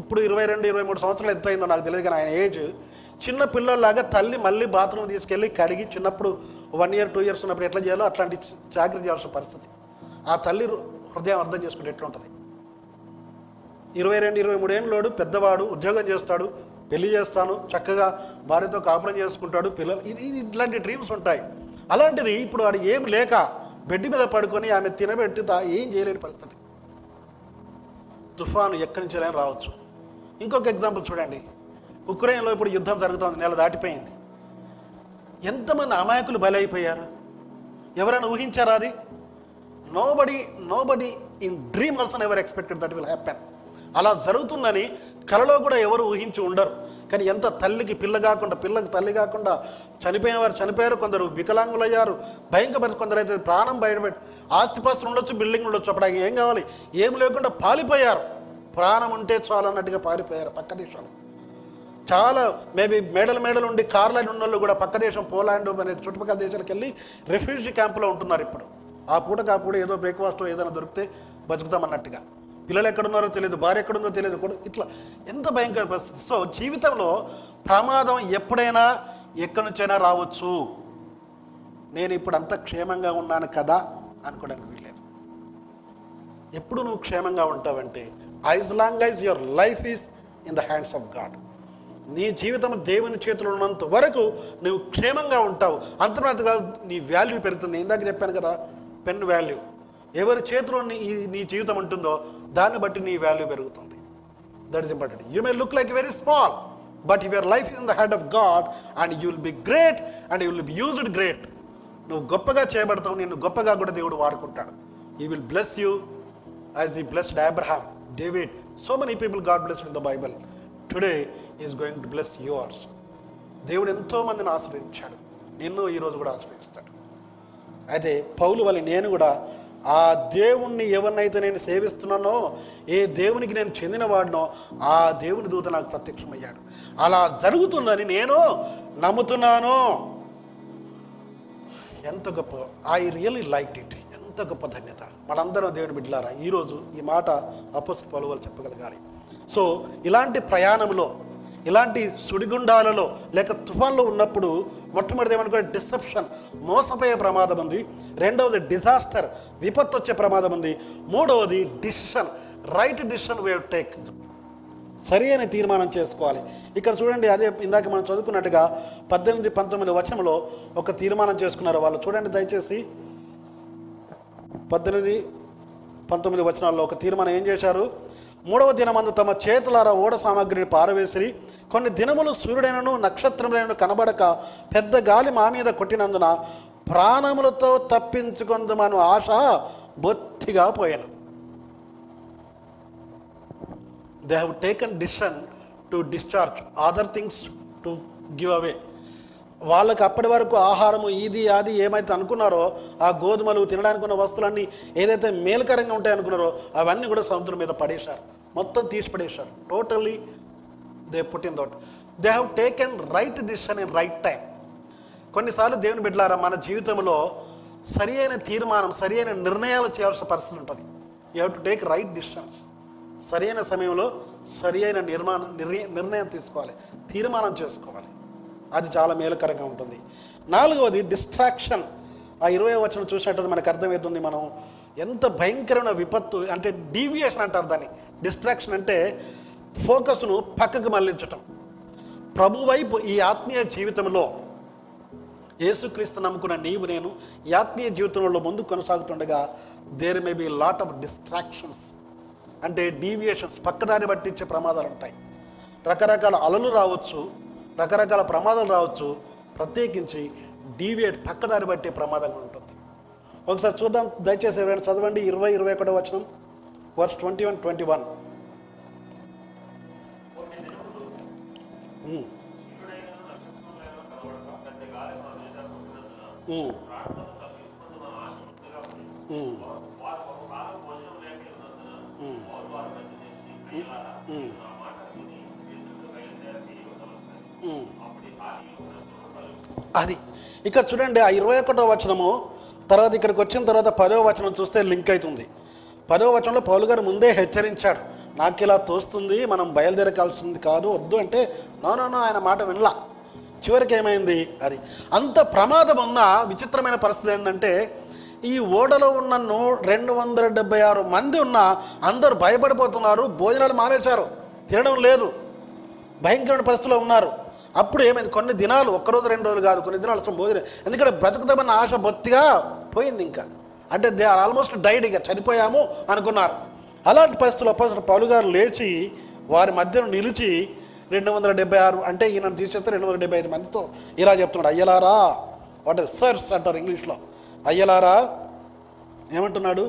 ఇప్పుడు ఇరవై రెండు ఇరవై మూడు సంవత్సరాలు ఎంత అయిందో నాకు తెలియదు కానీ ఆయన ఏజ్ చిన్న పిల్లల్లాగా తల్లి మళ్ళీ బాత్రూమ్ తీసుకెళ్ళి కడిగి చిన్నప్పుడు వన్ ఇయర్ టూ ఇయర్స్ ఉన్నప్పుడు ఎట్లా చేయాలో అట్లాంటి జాగ్రత్త చేయాల్సిన పరిస్థితి. ఆ తల్లి హృదయం అర్థం చేసుకుంటే ఎట్లుంటుంది? ఇరవై రెండు ఇరవై మూడేళ్ళలోడు పెద్దవాడు ఉద్యోగం చేస్తాడు పెళ్ళి చేస్తాను చక్కగా భార్యతో కాపురం చేసుకుంటాడు పిల్లలు ఇది ఇట్లాంటి డ్రీమ్స్ ఉంటాయి. అలాంటిది ఇప్పుడు వాడు ఏం లేక బెడ్ మీద పడుకొని ఆమె తినబెట్టి ఏం చేయలేని పరిస్థితి. తుఫాను ఎక్కడి నుంచి అయినా రావచ్చు. ఇంకొక ఎగ్జాంపుల్ చూడండి. ఉక్రెయిన్లో ఇప్పుడు యుద్ధం జరుగుతోంది నెల దాటిపోయింది. ఎంతమంది అమాయకులు బలైపోయారు? ఎవరైనా ఊహించారా అది? Nobody nobody in dream also ever expected that will happen అలా జరుగుతుందని కలలో కూడా ఎవరు ఊహించి ఉండరు. కానీ ఎంత తల్లికి పిల్ల కాకుండా పిల్లకి తల్లి కాకుండా చనిపోయిన వారు చనిపోయారు కొందరు వికలాంగులయ్యారు భయంకర కొందరు అయితే ప్రాణం బయటపెట్టి ఆస్తిపాస్తులు ఉండొచ్చు బిల్డింగ్ ఉండొచ్చు అప్పుడు ఏం కావాలి? ఏం లేకుండా పాలిపోయారు. ప్రాణం ఉంటే చాలు అన్నట్టుగా పారిపోయారు పక్క దేశంలో. చాలా మేబీ మేడలు మేడలు ఉండి కార్లైన్ ఉన్న వాళ్ళు కూడా పక్క దేశం పోలాండ్ అనే చుట్టుపక్కల దేశాలకు వెళ్ళి రిఫ్యూజీ క్యాంపులో ఉంటున్నారు ఇప్పుడు. ఆ పూటకు ఆ పూట ఏదో బ్రేక్ఫాస్ట్ ఏదైనా దొరికితే బతుకుతామన్నట్టుగా పిల్లలు ఎక్కడున్నారో తెలియదు భార్య ఎక్కడుందో తెలియదు కూడా ఇట్లా ఎంత భయంకర పరిస్థితి. సో జీవితంలో ప్రమాదం ఎప్పుడైనా ఎక్కడి నుంచైనా రావచ్చు. నేను ఇప్పుడు అంత క్షేమంగా ఉన్నాను కదా అనుకోవడానికి వీల్లేదు. ఎప్పుడు నువ్వు క్షేమంగా ఉంటావంటే as long as your life is in the hands of God నీ జీవితం దేవుని చేతిలో ఉన్నంత వరకు నువ్వు క్షేమంగా ఉంటావు. అంతర్గతగా నీ వాల్యూ పెరుగుతుంది. ఇందాక చెప్పాను కదా పెన్ వాల్యూ ఎవరి చేతిలో నీ నీ జీవితం ఉంటుందో దాన్ని బట్టి నీ వాల్యూ పెరుగుతుంది. That is important you may look like very small but your life in the head of God and you will be great and you will be used great నువ్వు గొప్పగా చేయబడతావు నిన్ను గొప్పగా కూడా దేవుడు వాడుకుంటాడు. He will bless you as he blessed Abraham David so many people God blessed in the Bible today is going to bless yours దేవుడు ఎంతో మందిని ఆశ్రయించాడు. నిన్ను ఈరోజు కూడా ఆశ్రయిస్తాడు. అయితే పౌలు వల్ల నేను కూడా ఆ దేవుణ్ణి ఎవరినైతే నేను సేవిస్తున్నానో ఏ దేవునికి నేను చెందినవాడినో ఆ దేవుని దూత నాకు ప్రత్యక్షమయ్యాడు. అలా జరుగుతుందని నేను నమ్ముతున్నాను. ఎంత గొప్ప ఐ రియలీ లైక్ ఇట్. ఎంత గొప్ప ధన్యత. మనందరం దేవుని బిడ్డలారా ఈరోజు ఈ మాట అపోస్ట్ పలువలు చెప్పగలగాలి. సో ఇలాంటి ప్రయాణంలో ఇలాంటి సుడిగుండాలలో లేక తుఫాన్లో ఉన్నప్పుడు మొట్టమొదటి ఏమనుకో డిసెప్షన్ మోసపోయే ప్రమాదం ఉంది. రెండవది డిజాస్టర్ విపత్తు వచ్చే ప్రమాదం ఉంది. మూడవది decision right decision we take సరి అని తీర్మానం చేసుకోవాలి. ఇక్కడ చూడండి అదే ఇందాక మనం చదువుకున్నట్టుగా పద్దెనిమిది పంతొమ్మిది వచనంలో ఒక తీర్మానం చేసుకున్నారు వాళ్ళు. చూడండి దయచేసి. పద్దెనిమిది పంతొమ్మిది వచనాల్లో ఒక తీర్మానం ఏం చేశారు? మూడవ దినమందు తమ చేతులారా ఓడ సామాగ్రిని పారవేసిరి. కొన్ని దినములు సూర్యుడైనను నక్షత్రములైనను కనబడక పెద్ద గాలి మా మీద కొట్టినందున ప్రాణములతో తప్పించుకుందామను ఆశ బొత్తిగా పోయాను. They have taken decision to discharge other things to give away వాళ్ళకి అప్పటి వరకు ఆహారము ఇది అది ఏమైతే అనుకున్నారో ఆ గోధుమలు తినడానికి ఉన్న వస్తువులన్నీ ఏదైతే మేలుకరంగా ఉంటాయనుకున్నారో అవన్నీ కూడా సముద్రం మీద పడేశారు. మొత్తం తీసి పడేశారు. టోటల్లీ దే పుట్టిన in doubt they have taken right decision in right time కొన్నిసార్లు దేవుని బిడ్డలారా మన జీవితంలో సరి అయిన తీర్మానం సరి అయిన నిర్ణయాలు చేయాల్సిన పరిస్థితి ఉంటుంది. You have to take right decisions సరైన సమయంలో సరి అయిన నిర్మాణం నిర్ణయం నిర్ణయం తీసుకోవాలి. తీర్మానం చేసుకోవాలి. అది చాలా మేలుకరంగా ఉంటుంది. నాలుగవది డిస్ట్రాక్షన్ ఆ ఇరవై వచనం చూసినట్టు మనకు అర్థమవుతుంది మనం ఎంత భయంకరమైన విపత్తు అంటే డీవియేషన్ అంటారు దాన్ని. డిస్ట్రాక్షన్ అంటే ఫోకస్ను పక్కకు మళ్ళించటం ప్రభువైపు ఈ ఆత్మీయ జీవితంలో యేసుక్రీస్తు నమ్ముకున్న నీవు నేను ఈ ఆత్మీయ జీవితంలో ముందు కొనసాగుతుండగా there may be lot of distractions అంటే డీవియేషన్స్ పక్కదారి పట్టించే ప్రమాదాలు ఉంటాయి. రకరకాల అలలు రావచ్చు. రకరకాల ప్రమాదాలు రావచ్చు ప్రత్యేకించి డీవియేట్ పక్కదారి పట్టే ప్రమాదంగా ఉంటుంది. ఒకసారి చూద్దాం దయచేసి ఎవరైనా చదవండి. ఇరవై ఇరవై ఒకటో వచనం verse twenty one twenty one. అది. ఇక్కడ చూడండి ఆ ఇరవై ఒకటో వచనము తర్వాత ఇక్కడికి వచ్చిన తర్వాత పదో వచనం చూస్తే లింక్ అవుతుంది. పదో వచనంలో పౌలు గారు ముందే హెచ్చరించాడు. నాకు ఇలా తోస్తుంది మనం బయలుదేరకాల్సింది కాదు వద్దు అంటే నోనోనో ఆయన మాట వినలా. చివరికి ఏమైంది? అది. అంత ప్రమాదం ఉన్న విచిత్రమైన పరిస్థితి ఏంటంటే ఈ ఓడలో ఉన్న నూ రెండు వందల డెబ్బై ఆరు మంది ఉన్న అందరూ భయపడిపోతున్నారు భోజనాలు మానేశారు తినడం లేదు. భయంకరమైన పరిస్థితిలో ఉన్నారు. అప్పుడు ఏమైంది? కొన్ని దినాలు ఒక్కరోజు రెండు రోజులు కాదు కొన్ని దినాలు అసలు భోజనం. ఎందుకంటే బ్రతుకుతామన్న ఆశ బొత్తిగా పోయింది ఇంకా. అంటే దే ఆర్ ఆల్మోస్ట్ డైడ్ ఇక చనిపోయాము అనుకున్నారు. అలాంటి పరిస్థితుల్లో అప్పుడు పౌలు గారు లేచి వారి మధ్యను నిలిచి రెండు వందల డెబ్బై ఆరు అంటే ఈయన తీసేస్తే రెండు వందల డెబ్బై ఐదు మందితో ఇలా చెప్తున్నాడు అయ్యలారా వాట్ సర్స్ అంటారు ఇంగ్లీష్లో. అయ్యలారా ఏమంటున్నాడు?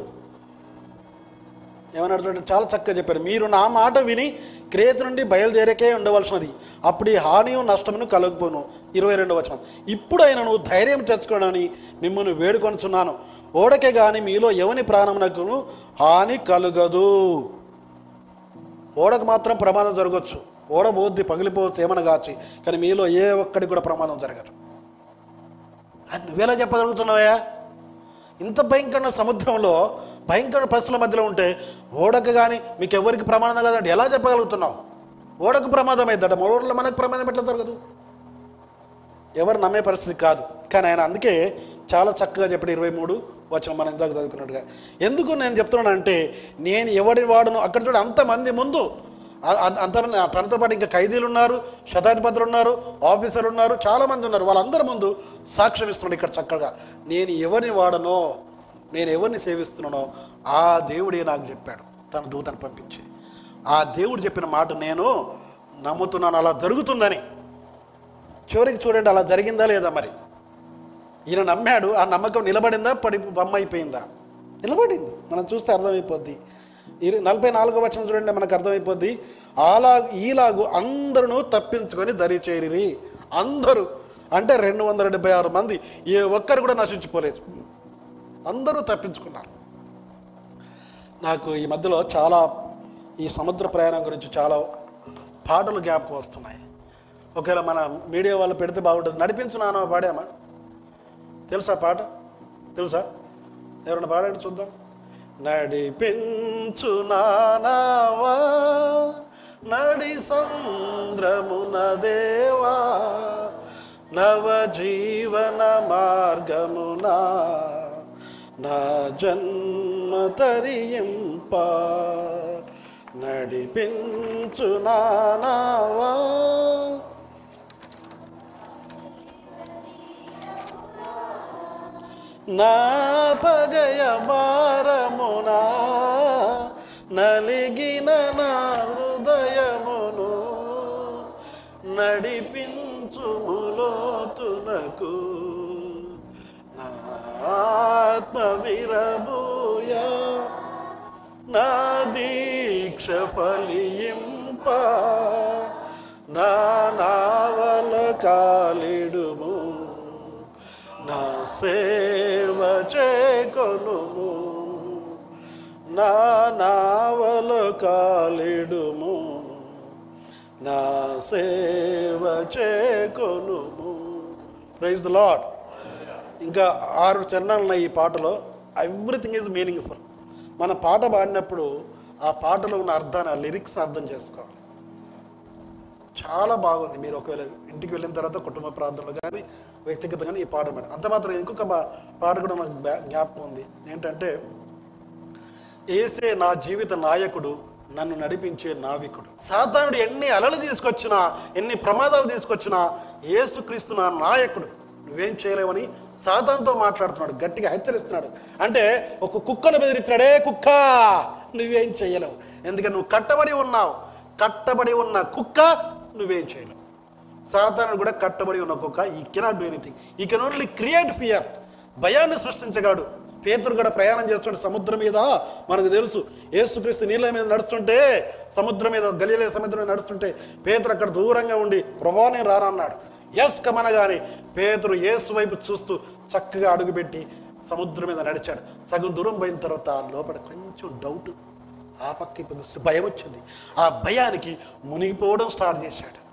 ఏమన్నాడు చాలా చక్కగా చెప్పారు. మీరు నా మాట విని క్రేత నుండి బయలుదేరకే ఉండవలసినది. అప్పుడు ఈ హానియు నష్టమును కలగపోను ఇరవై రెండు వచనం. ఇప్పుడు ధైర్యం తెచ్చుకోనని మిమ్మల్ని వేడుకొనుచున్నాను. ఓడకే కానీ మీలో ఎవని ప్రాణమునకును హాని కలుగదు. ఓడకు మాత్రం ప్రమాదం జరగవచ్చు ఓడ బోద్ది పగిలిపోవచ్చు ఏమని కాచి కానీ మీలో ఏ ఒక్కడికి కూడా ప్రమాదం జరగదు. అది నువ్వేలా చెప్పగలుగుతున్నావయ్యా? ఇంత భయంకరమైన సముద్రంలో భయంకరమైన పరిస్థితుల మధ్యలో ఉంటే ఓడకు కానీ మీకు ఎవరికి ప్రమాదం కదండి. ఎలా చెప్పగలుగుతున్నావు? ఓడకు ప్రమాదం అవుతుందట ఓడలో మనకు ప్రమాదం ఎట్లా జరగదు? ఎవరు నమ్మే పరిస్థితి కాదు. కానీ ఆయన అందుకే చాలా చక్కగా చెప్పాడు ఇరవై మూడు వచ్చిన మనం ఇందాక చదువుకున్నట్టుగా. ఎందుకు నేను చెప్తున్నానంటే నేను ఎవడి వాడును? అక్కడ చూడ అంతమంది ముందు అంత తనతో పాటు ఇంకా ఖైదీలు ఉన్నారు శతాధిపతులు ఉన్నారు ఆఫీసర్లు ఉన్నారు చాలామంది ఉన్నారు. వాళ్ళందరి ముందు సాక్ష్యం ఇస్తున్నాడు ఇక్కడ చక్కగా. నేను ఎవరిని వాడనో నేను ఎవరిని సేవిస్తున్నానో ఆ దేవుడే నాకు చెప్పాడు. తన దూతను పంపించి. ఆ దేవుడు చెప్పిన మాట నేను నమ్ముతున్నాను. అలా జరుగుతుందని. చివరికి చూడండి అలా జరిగిందా లేదా మరి? ఈయన నమ్మాడు. ఆ నమ్మకం నిలబడిందా? పడి బొమ్మ అయిపోయిందా? నిలబడింది. మనం చూస్తే అర్థమైపోద్ది. నలభై నాలుగో వచనం చూడండి మనకు అర్థమైపోద్ది. అలా ఈలాగు అందరూ తప్పించుకొని దరి చేరిరి. అందరూ అంటే రెండు వందల డెబ్బై ఆరు మంది ఏ ఒక్కరు కూడా నశించిపోలేదు. అందరూ తప్పించుకున్నారు. నాకు ఈ మధ్యలో చాలా ఈ సముద్ర ప్రయాణం గురించి చాలా పాటలు జ్ఞాపకం వస్తున్నాయి. ఒకవేళ మన మీడియా వాళ్ళు పెడితే బాగుంటుంది. నడిపించున్నానో పాడామా? తెలుసా పాట? తెలుసా? ఎవరైనా పాడండి చూద్దాం. నడిపించు నానావా నడి సంద్రమున దేవా నవజీవన మార్గమునా నా జన్మ తరింప. నడిపించు నానావా నా పజయ భారమునా నలిగిన నా హృదయమును నడిపించుములోతునకు నా ఆత్మ విరబూయ నా దీక్ష ఫలింప నా నావల కాలిడుము నా సే చేకొనుము నా నావల కాలిడుము నా సేవ చేకొనుము ప్రైజ్ ద లాడ్ ఇంకా ఆరు చరణాలు ఉన్నాయి ఈ పాటలో ఎవ్రీథింగ్ ఈజ్ మీనింగ్ఫుల్ మన పాట పాడినప్పుడు ఆ పాటలో ఉన్న అర్థాన్ని ఆ లిరిక్స్ అర్థం చేసుకోవాలి. చాలా బాగుంది. మీరు ఒకవేళ ఇంటికి వెళ్ళిన తర్వాత కుటుంబ ప్రార్థనలో కానీ వ్యక్తిగతంగా ఈ పాట పాడు అంత మాత్రం ఇంకొక పాట కూడా నాకు జ్ఞాపకం ఉంది. ఏంటంటే ఏసే నా జీవిత నాయకుడు నన్ను నడిపించే నావికుడు. సాతానుడు ఎన్ని అలలు తీసుకొచ్చినా ఎన్ని ప్రమాదాలు తీసుకొచ్చినా ఏసుక్రీస్తు నా నాయకుడు. నువ్వేం చేయలేవని సాధారణతో మాట్లాడుతున్నాడు. గట్టిగా హెచ్చరిస్తున్నాడు. అంటే ఒక కుక్కను బెదిరించాడే కుక్క? నువ్వేం చేయలేవు ఎందుకంటే నువ్వు కట్టబడి ఉన్నావు. కట్టబడి ఉన్న కుక్క నువ్వేం చేయలేవు. సాతానుడు కూడా కట్టబడి ఉన్న కుక్క he cannot do anything he can only create fear భయాన్ని సృష్టించగాడు పేతురు కూడా ప్రయాణం చేస్తుంటే సముద్రం మీద మనకు తెలుసు ఏసుక్రీస్తు నీళ్ళ మీద నడుస్తుంటే సముద్రం మీద గలీలే సముద్రం మీద నడుస్తుంటే పేతురు అక్కడ దూరంగా ఉండి ప్రభా నేను రానన్నాడు. ఎస్ కమనగాని పేతురు ఏసు వైపు చూస్తూ చక్కగా అడుగుపెట్టి సముద్రం మీద నడిచాడు. సగం దూరం పోయిన తర్వాత లోపల కొంచెం డౌట్ ఆ పక్క భయం వచ్చింది. ఆ భయానికి మునిగిపోవడం స్టార్ట్ చేశాడు.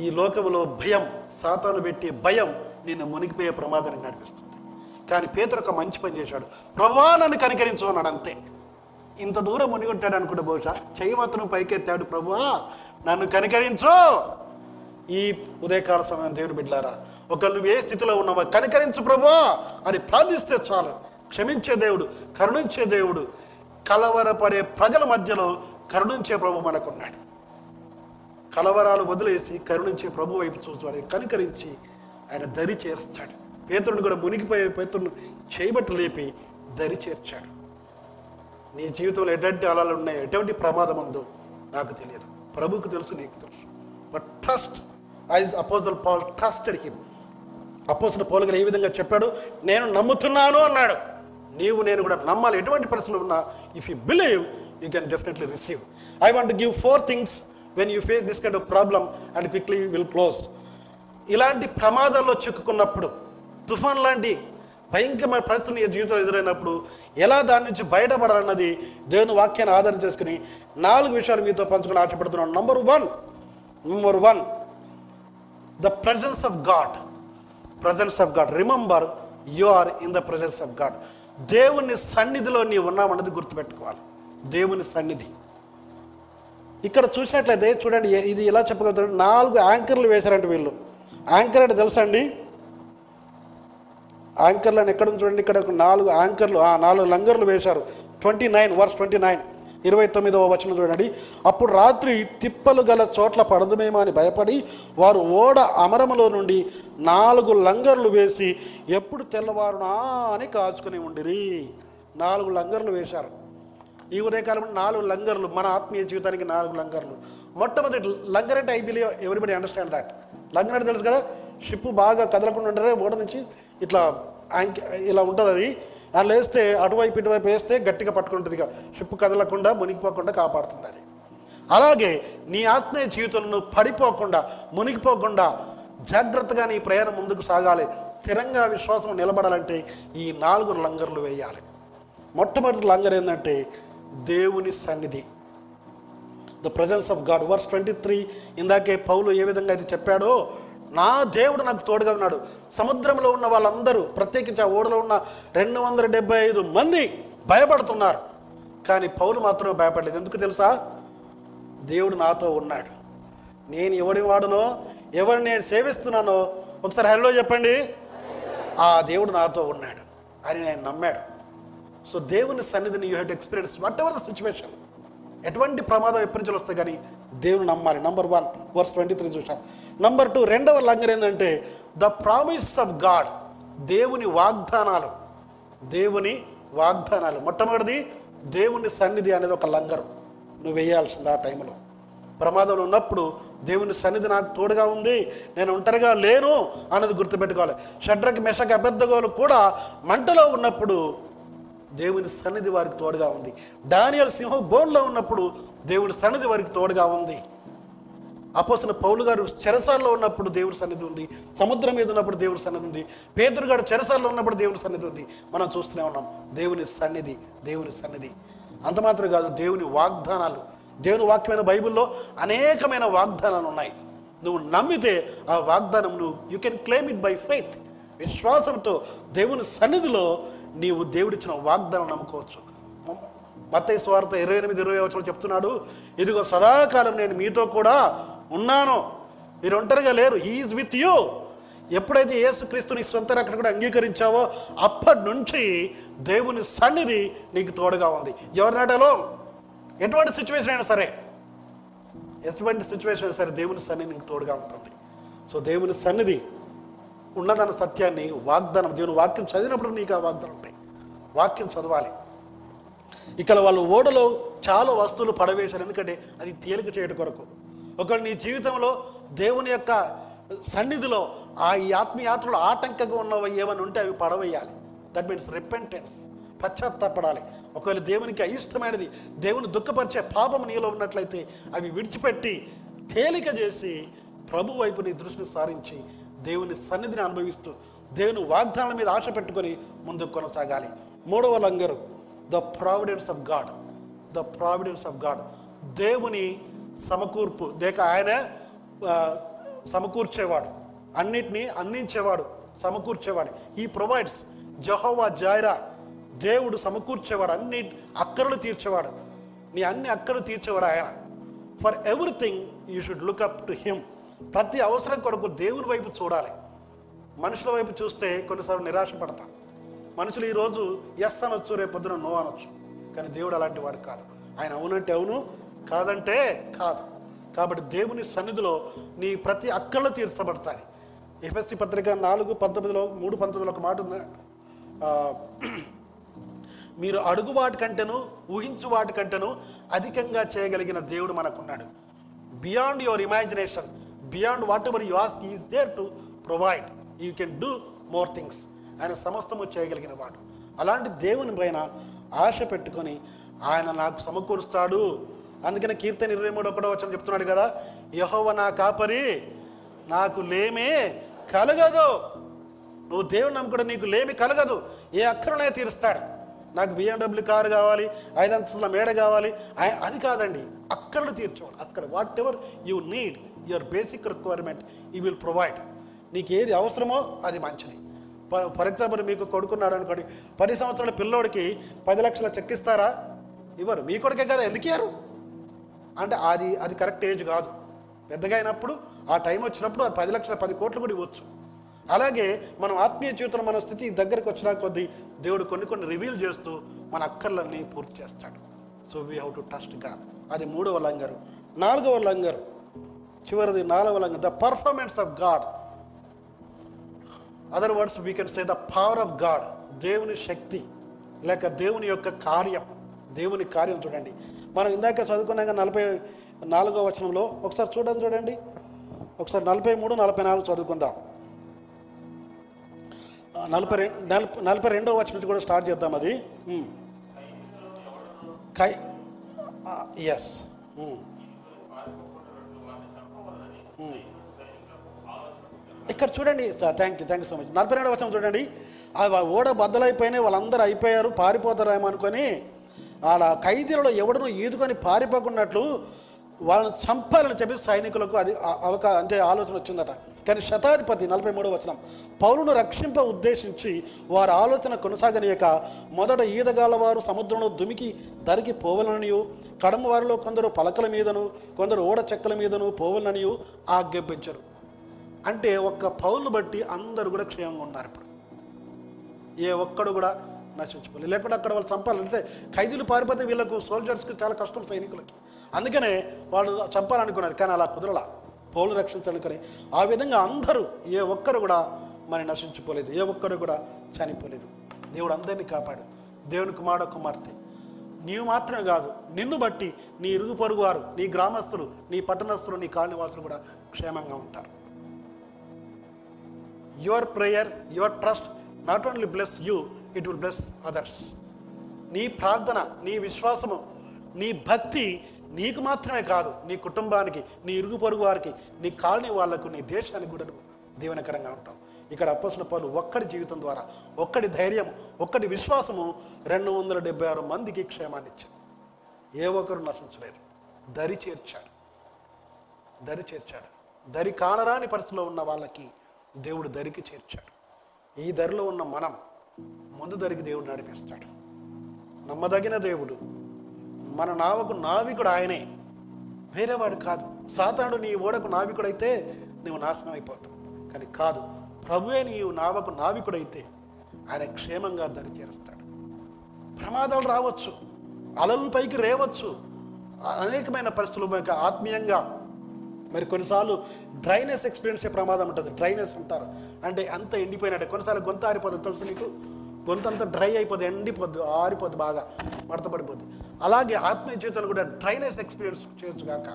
ఈ లోకంలో భయం సాతాను పెట్టే భయం నిన్ను మునిగిపోయే ప్రమాదానికి నడిపిస్తుంది. కానీ పేతురు ఒక మంచి పని చేశాడు. ప్రభా నన్ను కనికరించు అన్నాడు అంతే. ఇంత దూరం మునిగుంటాడు అనుకుంటే బహుశా చెయ్యి మాత్రం పైకెత్తాడు. ప్రభువా నన్ను కనికరించు. ఈ ఉదయకాల సమయం దేవుని బిడ్డలారా ఒక నువ్వు ఏ స్థితిలో ఉన్నావో కనికరించు ప్రభువా అని ప్రార్థిస్తే చాలు. క్షమించే దేవుడు కరుణించే దేవుడు కలవరపడే ప్రజల మధ్యలో కరుణించే ప్రభు మనకున్నాడు. కలవరాలు వదిలేసి కరుణించే ప్రభు వైపు చూసి వాడిని కనికరించి ఆయన దరి చేర్చాడు. పేతుడిని కూడా మునిగిపోయే పేతుడిని చేయబట్టు లేపి దరి చేర్చాడు. నీ జీవితంలో ఎటువంటి అలలు ఉన్నాయి? ఎటువంటి ప్రమాదం ఉందో నాకు తెలియదు. ప్రభుకు తెలుసు నీకు తెలుసు. But trust as apostle Paul trusted him apostle Paul గారు ఏ విధంగా చెప్పాడు? నేను నమ్ముతున్నాను అన్నాడు. నీవు నేను కూడా నమ్మాలి. ఎటువంటి పరిస్థితులు ఉన్నా if you believe you can definitely receive I want give four things when you face this kind of problem and quickly will close ఇలాంటి ప్రమాదాల్లో చిక్కుకున్నప్పుడు తుఫాన్ లాంటి భయంకరమైన పరిస్థితులు జీవితంలో ఎదురైనప్పుడు ఎలా దాని నుంచి బయటపడాలన్నది దేవుని వాక్యాన్ని ఆధారం చేసుకుని నాలుగు విషయాలు మీతో పంచుకొని ఆశపడుతున్నాను. Number one number one the presence of God presence of God remember you are in the presence of God దేవుని సన్నిధిలో నీవు ఉన్నామన్నది గుర్తుపెట్టుకోవాలి. దేవుని సన్నిధి. ఇక్కడ చూసినట్లయితే చూడండి ఇది ఎలా చెప్పగలుగుతారు? నాలుగు యాంకర్లు వేశారంట వీళ్ళు. యాంకర్ అంటే తెలుసా అండి? యాంకర్లు అని ఎక్కడ చూడండి ఇక్కడ ఒక నాలుగు యాంకర్లు నాలుగు లంగర్లు వేశారు. Twenty nine verse twenty nine. ఇరవై తొమ్మిదవ వచనం చూడండి. అప్పుడు రాత్రి తిప్పలు గల చోట్ల పడదుమేమో అని భయపడి వారు ఓడ అమరములో నుండి నాలుగు లంగర్లు వేసి ఎప్పుడు తెల్లవారునా? అని కాచుకుని ఉండిరి. నాలుగు లంగర్లు వేశారు. ఈ ఉదయకాలంలో నాలుగు లంగర్లు మన ఆత్మీయ జీవితానికి నాలుగు లంగర్లు. మొట్టమొదటి లంగర్ అంటే I believe everybody understand that. Langar అంటే తెలుసు కదా షిప్ బాగా కదలకుండా ఉండరే ఓడ నుంచి ఇట్లా ఇలా ఉంటుంది అది అలా వేస్తే అటువైపు ఇటువైపు వేస్తే గట్టిగా పట్టుకుంటుంది షిప్ కదలకుండా మునిగిపోకుండా కాపాడుతుంది అలాగే నీ ఆత్మీయ జీవితంలో పడిపోకుండా మునిగిపోకుండా జాగ్రత్తగా నీ ప్రయాణం ముందుకు సాగాలి. స్థిరంగా విశ్వాసం నిలబడాలంటే ఈ నాలుగు లంగర్లు వేయాలి. మొట్టమొదటి లంగర్ ఏంటంటే దేవుని సన్నిధి. The presence of God verse twenty three ఇందాకే పౌలు ఏ విధంగా అయితే చెప్పాడో నా దేవుడు నాకు తోడుగా ఉన్నాడు. సముద్రంలో ఉన్న వాళ్ళందరూ ప్రత్యేకించి ఆ ఓడలో ఉన్న రెండు వందల డెబ్బై ఐదు మంది భయపడుతున్నారు. కానీ పౌలు మాత్రం భయపడలేదు. ఎందుకు తెలుసా? దేవుడు నాతో ఉన్నాడు. నేను ఎవడి వాడునో ఎవరిని నేను సేవిస్తున్నానో ఒకసారి హలో చెప్పండి. ఆ దేవుడు నాతో ఉన్నాడు. అని నేను నమ్మాడు. సో దేవుని సన్నిధిని you head experience whatever the situation ఎటువంటి ప్రమాదం ఎప్పటి నుంచి వస్తాయి కానీ దేవుని నమ్మాలి. Number one verse twenty three చూసాం నంబర్ టూ రెండవ లంగర్ ఏంటంటే ద ప్రామిస్ ఆఫ్ గాడ్ దేవుని వాగ్దానాలు. దేవుని వాగ్దానాలు. మొట్టమొదటిది దేవుని సన్నిధి అనేది ఒక లంగరు. నువ్వు వేయాల్సింది ఆ టైంలో. ప్రమాదంలో ఉన్నప్పుడు దేవుని సన్నిధి నాకు తోడుగా ఉంది నేను ఒంటరిగా లేను అన్నది గుర్తుపెట్టుకోవాలి. షడ్రకి మెషక అబద్ధగోలు కూడా మంటలో ఉన్నప్పుడు దేవుని సన్నిధి వారికి తోడుగా ఉంది. డానియల్ సింహం బోన్లో ఉన్నప్పుడు దేవుని సన్నిధి వారికి తోడుగా ఉంది. అపోసిన పౌలు గారు చెరసాల్లో ఉన్నప్పుడు దేవుడి సన్నిధి ఉంది. సముద్రం మీద ఉన్నప్పుడు దేవుడి సన్నిధి ఉంది. పేదరు గారు చెరసాల్లో ఉన్నప్పుడు దేవుడి సన్నిధి ఉంది. మనం చూస్తూనే ఉన్నాం. దేవుని సన్నిధి దేవుని సన్నిధి. అంత మాత్రం కాదు దేవుని వాగ్దానాలు. దేవుని వాక్యమైన బైబిల్లో అనేకమైన వాగ్దానాలు ఉన్నాయి. నువ్వు నమ్మితే ఆ వాగ్దానం నువ్వు you can claim it by faith విశ్వాసంతో దేవుని సన్నిధిలో నీవు దేవుడిచ్చిన వాగ్దానం నమ్ముకోవచ్చు. మత్తయ్య స్వార్థ ఇరవై ఎనిమిది ఇరవై వచ్చిన చెప్తున్నాడు. ఇదిగో సదాకాలం నేను మీతో కూడా ఉన్నాను. మీరు ఒంటరిగా లేరు హీఈస్ విత్ యూ ఎప్పుడైతే యేసుక్రీస్తుని సొంత రక్షకుడు అంగీకరించావో అప్పటి నుంచి దేవుని సన్నిధి నీకు తోడుగా ఉంది. ఎవరి నాటలో? ఎటువంటి సిచ్యువేషన్ అయినా సరే. ఎటువంటి సిచ్యువేషన్ అయినా సరే దేవుని సన్నిధి నీకు తోడుగా ఉంటుంది. సో దేవుని సన్నిధి ఉన్నదన్న సత్యాన్ని వాగ్దానం దేవుని వాక్యం చదివినప్పుడు నీకు ఆ వాగ్దానం ఉంటాయి. వాక్యం చదవాలి. ఇక్కడ వాళ్ళు ఓడలో చాలా వస్తువులు పడవేశారు. ఎందుకంటే అది తేలిక చేయడం కొరకు. ఒకవేళ నీ జీవితంలో దేవుని యొక్క సన్నిధిలో ఆ ఆత్మీయాత్రలు ఆత్మయాత్రలో ఆటంకంగా ఉన్నవి ఏమైనా ఉంటే అవి పడవేయాలి. దట్ మీన్స్ రిపెంటెన్స్ పశ్చాత్తాపడాలి. ఒకవేళ దేవునికి అయిష్టమైనది దేవుని దుఃఖపరిచే పాపం నీలో ఉన్నట్లయితే అవి విడిచిపెట్టి తేలిక చేసి ప్రభు వైపు నీ దృష్టిని సారించి దేవుని సన్నిధిని అనుభవిస్తూ దేవుని వాగ్దానాల మీద ఆశ పెట్టుకొని ముందుకు కొనసాగాలి. మూడవ లంగరు the providence of God. The providence of God. దేవుని సమకూర్పు లేక ఆయన సమకూర్చేవాడు. అన్నిటినీ అందించేవాడు సమకూర్చేవాడు. ఈ ప్రొవైడ్స్ జహోవా జాయిరా. దేవుడు సమకూర్చేవాడు అన్ని అక్కరలు తీర్చేవాడు. నీ అన్ని అక్కరలు తీర్చేవాడు ఆయన. For everything you should look up to him ప్రతి అవసరం కొరకు దేవుని వైపు చూడాలి. మనుషుల వైపు చూస్తే కొన్నిసార్లు నిరాశ పడతాం మనుషులు ఈరోజు ఎస్ అనొచ్చు రేపు పొద్దున నో అనొచ్చు. కానీ దేవుడు అలాంటి వాడు కాదు. ఆయన అవునంటే అవును కాదంటే కాదు. కాబట్టి దేవుని సన్నిధిలో నీ ప్రతి అక్కళ్ళు తీర్చబడతాయి. ఎఫ్ఎస్సి పత్రిక నాలుగు పంతొమ్మిదిలో మూడు పంతొమ్మిదిలో ఒక మాట ఉంది. మీరు అడుగు వాటి కంటేను ఊహించు వాటి కంటేను అధికంగా చేయగలిగిన దేవుడు మనకున్నాడు. Beyond your imagination beyond whatever you ask is there to provide you can do more things ఆయన సమస్తము చేయగలిగిన వాడు. అలాంటి దేవుని పైన ఆశ పెట్టుకొని ఆయన నాకు సమకూరుస్తాడు. అందుకని కీర్తన ఇరవై మూడు ఒకటో వచ్చిన చెప్తున్నాడు కదా యహోవ నా కాపరి నాకు లేమే కలగదు. నువ్వు దేవుని నమ్ముకుడు నీకు లేమి కలగదు. ఏ అక్కరనే తీరుస్తాడు. నాకు బిఎండబ్ల్యూ కారు కావాలి ఐదు అంతస్తుల మేడ కావాలి. అది కాదండి అక్కడ తీర్చేవాడు. అక్కడ whatever you need your basic requirement he will provide నీకు ఏది అవసరమో అది మంచిది. ఫర్ ఎగ్జాంపుల్ మీకు కొడుకున్నాడు అనుకోండి పది సంవత్సరాల పిల్లోడికి పది లక్షల చెక్ ఇస్తారా? ఇవ్వరు. మీ కొడుకే కదా ఎందుకు ఇయ్యారు? అంటే అది అది కరెక్ట్ ఏజ్ కాదు. పెద్దగా అయినప్పుడు ఆ టైం వచ్చినప్పుడు ఆ పది లక్షల పది కోట్లు కూడా ఇవ్వచ్చు. అలాగే మనం ఆత్మీయ జీవితంలో మన స్థితి దగ్గరికి వచ్చిన కొద్దీ దేవుడు కొన్ని కొన్ని రివీల్ చేస్తూ మన అక్కర్లన్నీ పూర్తి చేస్తాడు. So we how to trust God అది మూడవ లంగరు. నాలుగవ లంగరు. చివరిది నాలుగవ the performance of God other words we can say the power of God దేవుని శక్తి లేక దేవుని యొక్క కార్యం. దేవుని కార్యం చూడండి. మనం ఇందాక చదువుకున్నాక నలభై నాలుగో వచనంలో ఒకసారి చూడండి చూడండి. ఒకసారి నలభై మూడు నలభై నాలుగు చదువుకుందాం. నలభై రెండు నలభై నలభై రెండో వచనం నుంచి కూడా స్టార్ట్ చేద్దాం అది. కై ఎస్ ఇక్కడ చూడండి sir thank you thank you so much నలభై రెండు వచ్చిన చూడండి. ఆ ఓడ బద్దలైపోయినాయి వాళ్ళందరూ అయిపోయారు పారిపోతారేమో అనుకొని వాళ్ళ ఖైదీలలో ఎవడనూ ఈదుకొని పారిపోకున్నట్లు వాళ్ళని చంపాలని చెప్పి సైనికులకు అది అవకా అంటే ఆలోచన వచ్చిందట. కానీ శతాధిపతి నలభై మూడో వచనం పౌరును రక్షింప ఉద్దేశించి వారి ఆలోచన కొనసాగనీయక మొదట ఈదగాల వారు సముద్రంలో దుమికి దరికి పోవలననియు కడమ వారిలో కొందరు పలకల మీదను కొందరు ఓడ చెక్కల మీదను పోవలననియు ఆజ్ఞాపించరు. అంటే ఒక్క పౌరులు బట్టి అందరూ కూడా క్షేమంగా ఉన్నారు ఇప్పుడు. ఏ ఒక్కడు కూడా నశించుకోలేదు లేకుంటే అక్కడ వాళ్ళు చంపాలంటే ఖైదీలు పారిపోతే వీళ్ళకు సోల్జర్స్కి చాలా కష్టం సైనికులకి. అందుకనే వాళ్ళు చంపాలనుకున్నారు. కానీ అలా కుదరలా. పౌరులు రక్షించాలనుకుని ఆ విధంగా అందరూ ఏ ఒక్కరు కూడా మరి నశించుకోలేదు ఏ ఒక్కరు కూడా చనిపోలేదు. దేవుడు అందరినీ కాపాడు. దేవుని కుమారుడు కుమార్తె. నీవు మాత్రమే కాదు నిన్ను బట్టి నీ ఇరుగు పొరుగు వారు నీ గ్రామస్తులు నీ పట్టణస్తులు నీ కాలనివాసులు కూడా క్షేమంగా ఉంటారు. Your prayer your trust not only bless you it will bless others నీ ప్రార్థన నీ విశ్వాసము నీ భక్తి నీకు మాత్రమే కాదు నీ కుటుంబానికి నీ ఇరుగు పొరుగు వారికి నీ కాలనీ వాళ్ళకు నీ దేశానికి కూడా దీవెనకరంగా ఉంటావు. ఇక్కడ అప్పసిన పలు ఒక్కడి జీవితం ద్వారా ఒక్కడి ధైర్యం ఒక్కడి విశ్వాసము రెండు వందల డెబ్బై ఆరు మందికి క్షేమాన్ని ఇచ్చింది. ఏ ఒక్కరు నశించలేదు. దరి చేర్చాడు. దరి చేర్చాడు. దరి కానరాని పరిస్థితిలో ఉన్న వాళ్ళకి దేవుడు దరికి చేర్చాడు. ఈ దరిలో ఉన్న మనం ముందు దరికి దేవుడు నడిపిస్తాడు. నమ్మదగిన దేవుడు. మన నావకు నావికుడు ఆయనే. వేరేవాడు కాదు. సాతానుడు నీ ఓడకు నావికుడైతే నువ్వు నాశనం అయిపోతావు కానీ కాదు ప్రభువే నీవు నావకు నావికుడైతే ఆయన క్షేమంగా దరి చేరుస్తాడు. ప్రమాదాలు రావచ్చు. అలలు పైకి రేవచ్చు. అనేకమైన పరిస్థితులు ఆత్మీయంగా మరి కొన్నిసార్లు డ్రైనెస్ ఎక్స్పీరియన్స్ ప్రమాదం ఉంటుంది. డ్రైనెస్ అంటారు. అంటే అంత ఎండిపోయినట్టు. కొన్నిసార్లు గొంత ఆరిపోతుంది. తెలుసు నీకు? గొంత అంతా డ్రై అయిపోద్ది ఎండిపోద్ది ఆరిపోద్ది బాగా మడతపడిపోద్ది అలాగే ఆత్మీయ జీవితంలో కూడా డ్రైనెస్ ఎక్స్పీరియన్స్ చేయొచ్చు కాక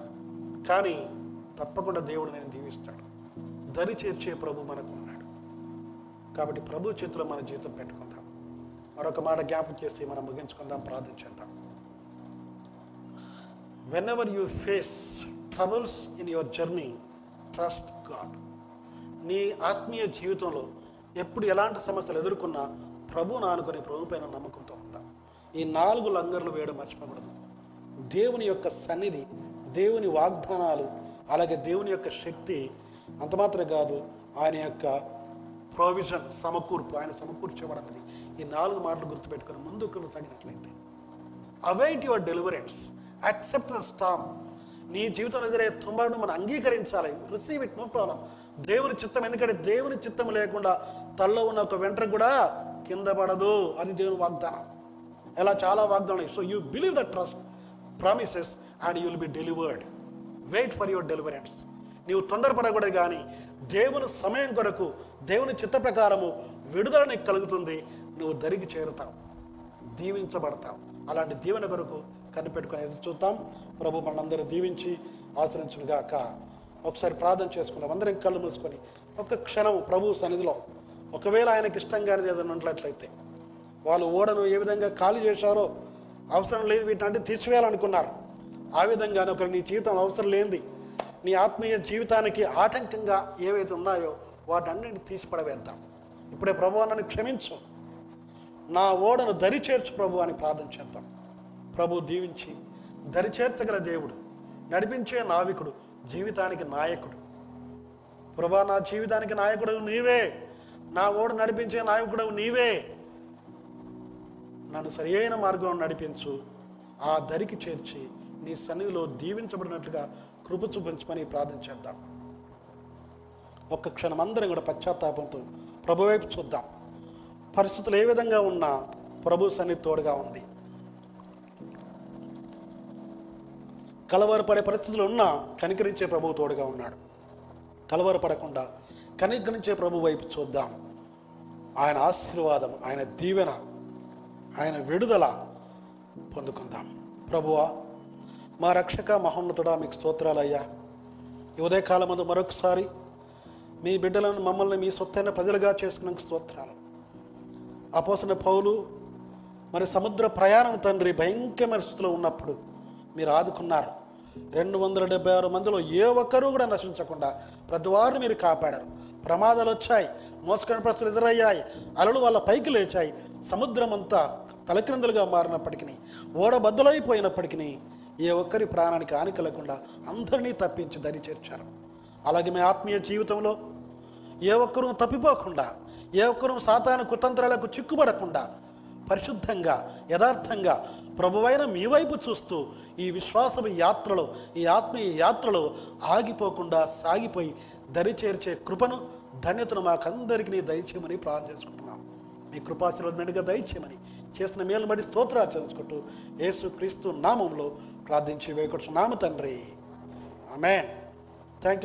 కానీ తప్పకుండా దేవుడు నేను దీవిస్తాడు. దరి చేర్చే ప్రభు మనకు ఉన్నాడు కాబట్టి ప్రభు చేతిలో మన జీవితం పెట్టుకుందాం. మరొక మాట జ్ఞాపం చేసి మనం ముగించుకుందాం ప్రార్థన చేద్దాం. Whenever you face troubles in your journey trust God నీ ఆత్మీయ జీవితంలో ఎప్పుడు ఎలాంటి సమస్యలు ఎదుర్కొన్నా ప్రభు నానుకునే ప్రభు పైన నమ్మకంతో ఉందా. ఈ నాలుగు లంగర్లు వేయడం మర్చిపోకూడదు. దేవుని యొక్క సన్నిధి దేవుని వాగ్దానాలు అలాగే దేవుని యొక్క శక్తి అంత మాత్రమే కాదు ఆయన యొక్క ప్రొవిజన్ సమకూర్పు ఆయన సమకూర్చేవాడన్నది. ఈ నాలుగు మాటలు గుర్తుపెట్టుకొని ముందుకు కొనసాగినట్లయితే await your deliverance accept the storm నీ జీవితంలో ఎదురే తుంబను మనం అంగీకరించాలి. రిసీవ్ ఇట్ నో ప్రాబ్లం దేవుని చిత్తం ఎందుకంటే దేవుని చిత్తం లేకుండా తల్లో ఉన్న ఒక వెంట్ర కూడా కింద పడదు అది దేవుని వాగ్దానం. ఇలా చాలా వాగ్దానం so you believe the trust promises and you will be delivered wait for your deliverance నీవు తొందరపడకూడదు కానీ దేవుని సమయం కొరకు దేవుని చిత్త ప్రకారము విడుదల నీకు కలుగుతుంది. నువ్వు దరికి చేరుతావు. దీవించబడతావు. అలాంటి దీవెన కొరకు కనిపెట్టుకొని ఎదురు చూద్దాం. ప్రభు మనందరూ దీవించి ఆశ్రయించునుగాక ఒకసారి ప్రార్థన చేసుకుందాం. అందరం కళ్ళు మూసుకొని ఒక క్షణం ప్రభు సన్నిధిలో ఒకవేళ ఆయనకి ఇష్టం కానిది ఏదైనా ఉన్నట్లయితే వాళ్ళు ఓడను ఏ విధంగా ఖాళీ చేశారో అవసరం లేదు వీటిని అంటే తీసివేయాలనుకున్నారు. ఆ విధంగానే ఒకరు నీ జీవితం అవసరం లేనిది నీ ఆత్మీయ జీవితానికి ఆటంకంగా ఏవైతే ఉన్నాయో వాటన్నిటిని తీసి పడవేద్దాం ఇప్పుడే ప్రభు నన్ను క్షమించు. నా ఓడను దరి చేర్చు ప్రభు అని ప్రార్థన చేద్దాం. ప్రభు దీవించి దరి చేర్చగల దేవుడు నడిపించే నావికుడు జీవితానికి నాయకుడు. ప్రభా నా జీవితానికి నాయకుడు నీవే. నా ఓడు నడిపించే నాయకుడు నీవే. నన్ను సరియైన మార్గంలో నడిపించు. ఆ దరికి చేర్చి నీ సన్నిధిలో దీవించబడినట్లుగా కృప చూపించమని ప్రార్థన చేద్దాం. ఒక్క క్షణం అందరం కూడా పశ్చాత్తాపంతో ప్రభు వైపు చూద్దాం. పరిస్థితులు ఏ విధంగా ఉన్నా ప్రభు సన్నిధి తోడుగా ఉంది. కలవరపడే పరిస్థితులు ఉన్నా కనికరించే ప్రభు తోడుగా ఉన్నాడు. కలవరపడకుండా కనికరించే ప్రభు వైపు చూద్దాం. ఆయన ఆశీర్వాదం ఆయన దీవెన ఆయన విడుదల పొందుకుందాం. ప్రభువా మా రక్షక మహోన్నతుడా మీకు స్తోత్రాలయ్యా. ఈ ఉదయకాలం ముందు మరొకసారి మీ బిడ్డలను మమ్మల్ని మీ సొత్తైన ప్రజలుగా చేసుకున్న స్తోత్రాలు. అపోసిన పౌలు మరి సముద్ర ప్రయాణం తండ్రి భయంకరమైన స్థితిలో ఉన్నప్పుడు మీరు ఆదుకున్నారు. రెండు వందల డెబ్బై ఆరు మందిలో ఏ ఒక్కరూ కూడా నశించకుండా ప్రతివారు మీరు కాపాడారు. ప్రమాదాలు వచ్చాయి మోసకరణ పరిస్థితులు ఎదురయ్యాయి అలలు వాళ్ళ పైకి లేచాయి సముద్రం అంతా తలక్రిందులుగా మారినప్పటికీ ఓడబద్దలైపోయినప్పటికీ ఏ ఒక్కరి ప్రాణానికి హాని కలగకుండా అందరినీ తప్పించి దరి చేర్చారు. అలాగే మీ ఆత్మీయ జీవితంలో ఏ ఒక్కరూ తప్పిపోకుండా ఏ ఒక్కరూ సాతాను కుతంత్రాలకు చిక్కుపడకుండా పరిశుద్ధంగా యథార్థంగా ప్రభువైన మీ వైపు చూస్తూ ఈ విశ్వాసపు యాత్రలో ఈ ఆత్మీయ యాత్రలో ఆగిపోకుండా సాగిపోయి దరి చేర్చే కృపను ధన్యతను మాకందరికీ నీ దయచేయమని ప్రార్థన చేసుకుంటున్నాం. మీ కృపాశీలుగా దయచేయమని చేసిన మేలు మడి స్తోత్రాలు చేసుకుంటూ యేసు క్రీస్తు నామంలో ప్రార్థించి వేకొచ్చు నామ తండ్రి. ఆమెన్. Thank you